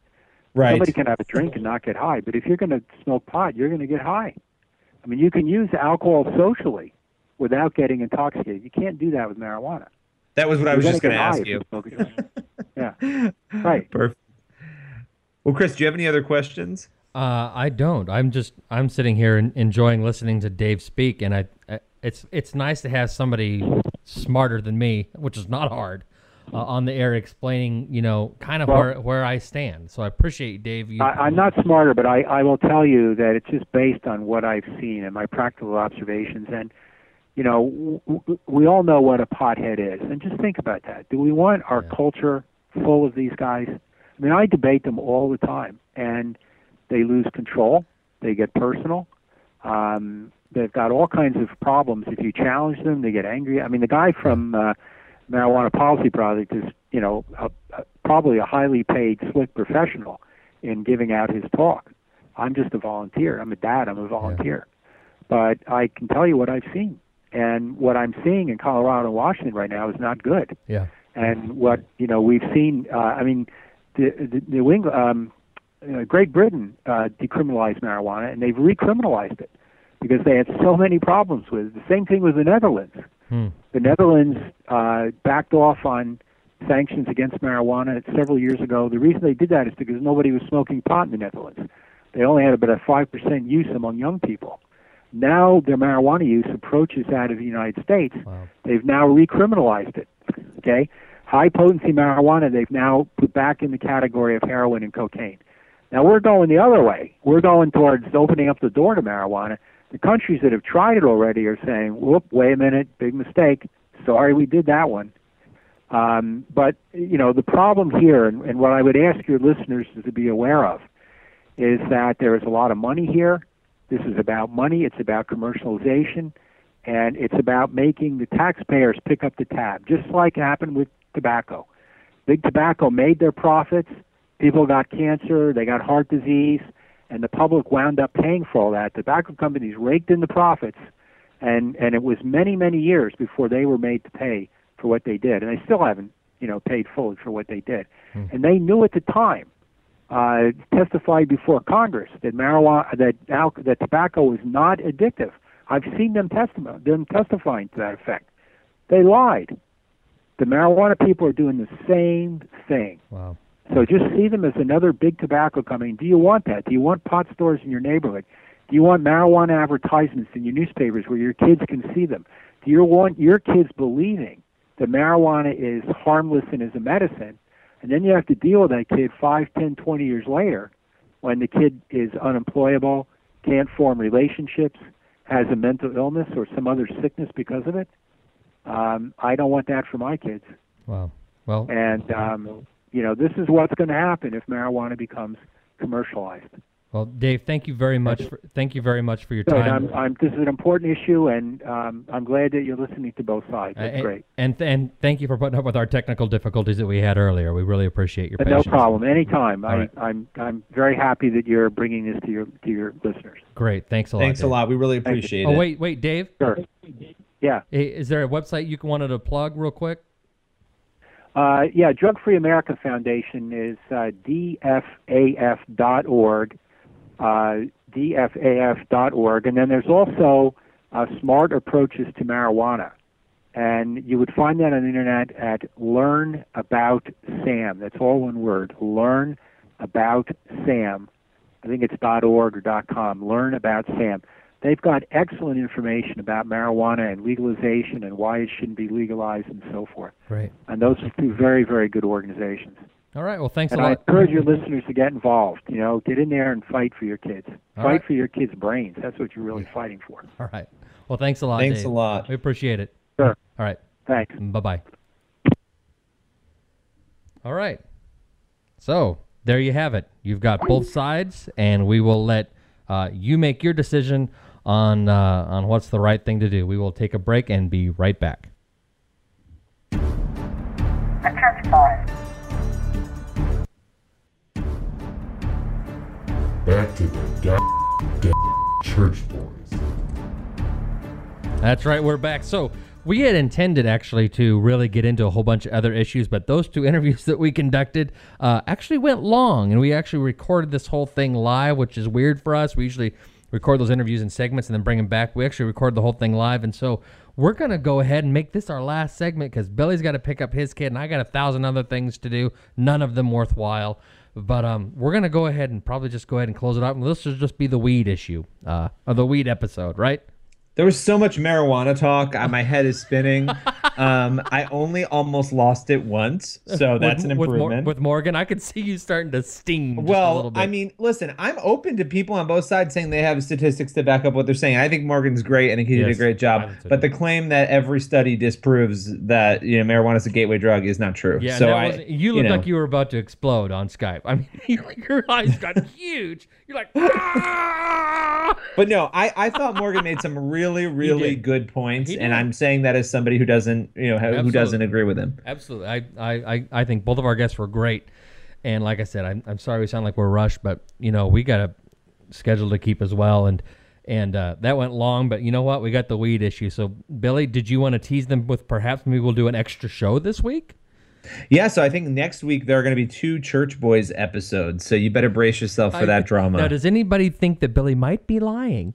right. Somebody can have a drink and not get high, but if you're going to smoke pot, you're going to get high. I mean, you can use alcohol socially without getting intoxicated. You can't do that with marijuana. that was what I was You're just going to ask you. smoke a joint. yeah, right. (laughs) Perfect. Well, Chris, do you have any other questions? Uh, I don't. I'm just I'm sitting here and enjoying listening to Dave speak, and I, I it's it's nice to have somebody smarter than me, which is not hard, uh, on the air explaining you know kind of Well- where where I stand. So I appreciate Dave. You, I, I'm not smarter, but I, I will tell you that it's just based on what I've seen and my practical observations. And, you know, w- we all know what a pothead is. And just think about that. Do we want our culture full of these guys? I mean, I debate them all the time, and they lose control. They get personal. Um, they've got all kinds of problems. If you challenge them, they get angry. I mean, the guy from uh, Marijuana Policy Project is, you know, a, a, probably a highly paid, slick professional in giving out his talk. I'm just a volunteer. I'm a dad. I'm a volunteer. But I can tell you what I've seen. And what I'm seeing in Colorado and Washington right now is not good. yeah. And what you know we've seen. Uh, I mean, the, the New England, um, uh, Great Britain uh, decriminalized marijuana, and they've recriminalized it because they had so many problems with it. The same thing with the Netherlands. Hmm. The Netherlands uh, backed off on sanctions against marijuana several years ago. The reason they did that is because nobody was smoking pot in the Netherlands. They only had about a five percent use among young people. Now their marijuana use approaches that of the United States. Wow. They've now recriminalized it. Okay, high potency marijuana they've now put back in the category of heroin and cocaine. Now we're going the other way. We're going towards opening up the door to marijuana. The countries that have tried it already are saying, "Whoop, wait a minute, big mistake. Sorry, we did that one." Um, but you know the problem here, and, and what I would ask your listeners to be aware of, is that there is a lot of money here. This is about money. It's about commercialization, and it's about making the taxpayers pick up the tab, just like happened with tobacco. Big tobacco made their profits. People got cancer. They got heart disease, and the public wound up paying for all that. Tobacco companies raked in the profits, and and it was many many years before they were made to pay for what they did, and they still haven't you know paid fully for what they did. And they knew at the time uh, testified before Congress that marijuana, that al- that tobacco was not addictive. I've seen them testify, them testifying to that effect. They lied. The marijuana people are doing the same thing. Wow. So just see them as another big tobacco company. Do you want that? Do you want pot stores in your neighborhood? Do you want marijuana advertisements in your newspapers where your kids can see them? Do you want your kids believing that marijuana is harmless and is a medicine? And then you have to deal with that kid five, ten, twenty years later when the kid is unemployable, can't form relationships, has a mental illness or some other sickness because of it. Um, I don't want that for my kids. Wow. Well, And um, you know, this is what's going to happen if marijuana becomes commercialized. well, Dave, thank you very much. For, thank you very much for your time. I'm, I'm, this is an important issue, and um, I'm glad that you're listening to both sides. That's and, great. And and thank you for putting up with our technical difficulties that we had earlier. We really appreciate your But no problem. Anytime. All I, right. I'm I'm very happy that you're bringing this to your to your listeners. Great. Thanks a lot. Thanks a lot. We really appreciate it. Oh wait, wait, Dave. Sure. Yeah. Hey, Is there a website you wanted to plug real quick? Uh, yeah, Drug Free America Foundation is uh, dfaf.org, uh, dfaf.org, and then there's also uh, Smart Approaches to Marijuana, and you would find that on the internet at Learn About Sam. That's all one word. Learn About Sam. I think it's .org or .com. Learn About Sam. They've got excellent information about marijuana and legalization and why it shouldn't be legalized and so forth. Great. And those are two very, very good organizations. All right. Well, thanks and a I lot. I encourage your listeners to get involved. You know, get in there and fight for your kids. All fight right. for your kids' brains. That's what you're really fighting for. All right. Well, thanks a lot. Thanks Dave. a lot. We appreciate it. Sure. All right. Thanks. Bye bye. All right. So there you have it. You've got both sides, and we will let uh, you make your decision on uh, on what's the right thing to do. We will take a break and be right back. Back to the goddamn church boys. That's right, we're back. So we had intended actually to really get into a whole bunch of other issues, but those two (laughs) interviews that we conducted uh, actually went long, and we actually recorded this whole thing live, which is weird for us. We usually record those interviews in segments and then bring them back. We actually record the whole thing live, and so we're gonna go ahead and make this our last segment because Billy's got to pick up his kid, and I got a thousand other things to do, none of them worthwhile. But um, we're gonna go ahead and probably just go ahead and close it out. This will just be the weed issue, uh, or the weed episode, right? There was so much marijuana talk. uh, My head is spinning. (laughs) um, I only almost lost it once, so that's with, an with improvement. With, Morgan, I could see you starting to a well, little bit. I mean, listen, I'm open to people on both sides saying they have statistics to back up what they're saying. I think Morgan's great. I think he did a great job. But the claim that every study disproves that you know marijuana is a gateway drug is not true. yeah, so I, wasn't- you looked know. like you were about to explode on Skype. I mean, (laughs) your, eyes got (laughs) huge. You're like, "Ah!" But no, I, I thought Morgan made some really, really good points, and. I'm saying that as somebody who doesn't, you know, who Absolutely. doesn't agree with him. Absolutely. I, I, I, I think both of our guests were great. And like I said, I'm, I'm sorry we sound like we're rushed, but you know, we got a schedule to keep as well. And, and uh, that went long, but you know what? We got the weed issue. So Billy, did you want to tease them with perhaps maybe we'll do an extra show this week? Yeah, so I think next week there are going to be two Church Boys episodes, so you better brace yourself for that drama. Now, does anybody think that Billy might be lying?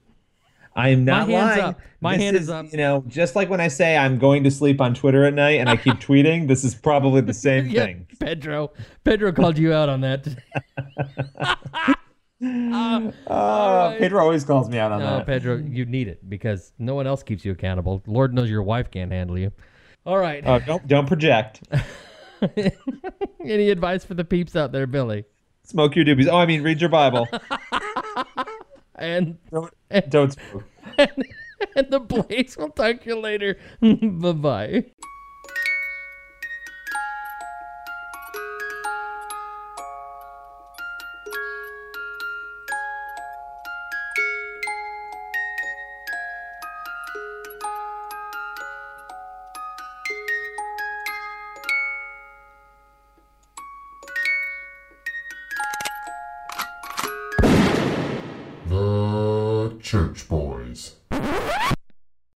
I am not My lying. up. My This hand is up. You know, just like when I say I'm going to sleep on Twitter at night and I keep tweeting, this is probably the (laughs) same Yeah, thing. Pedro. Pedro called you out on that. (laughs) Oh, Pedro always calls me out on that. No, that. Pedro, you need it because no one else keeps you accountable. Lord knows your wife can't handle you. All right. Oh, don't don't project. (laughs) Any advice for the peeps out there, Billy? Smoke your doobies. Oh, I mean, read your Bible. And don't, (laughs) don't smoke. and the Blaze will talk to you later. (laughs) bye bye.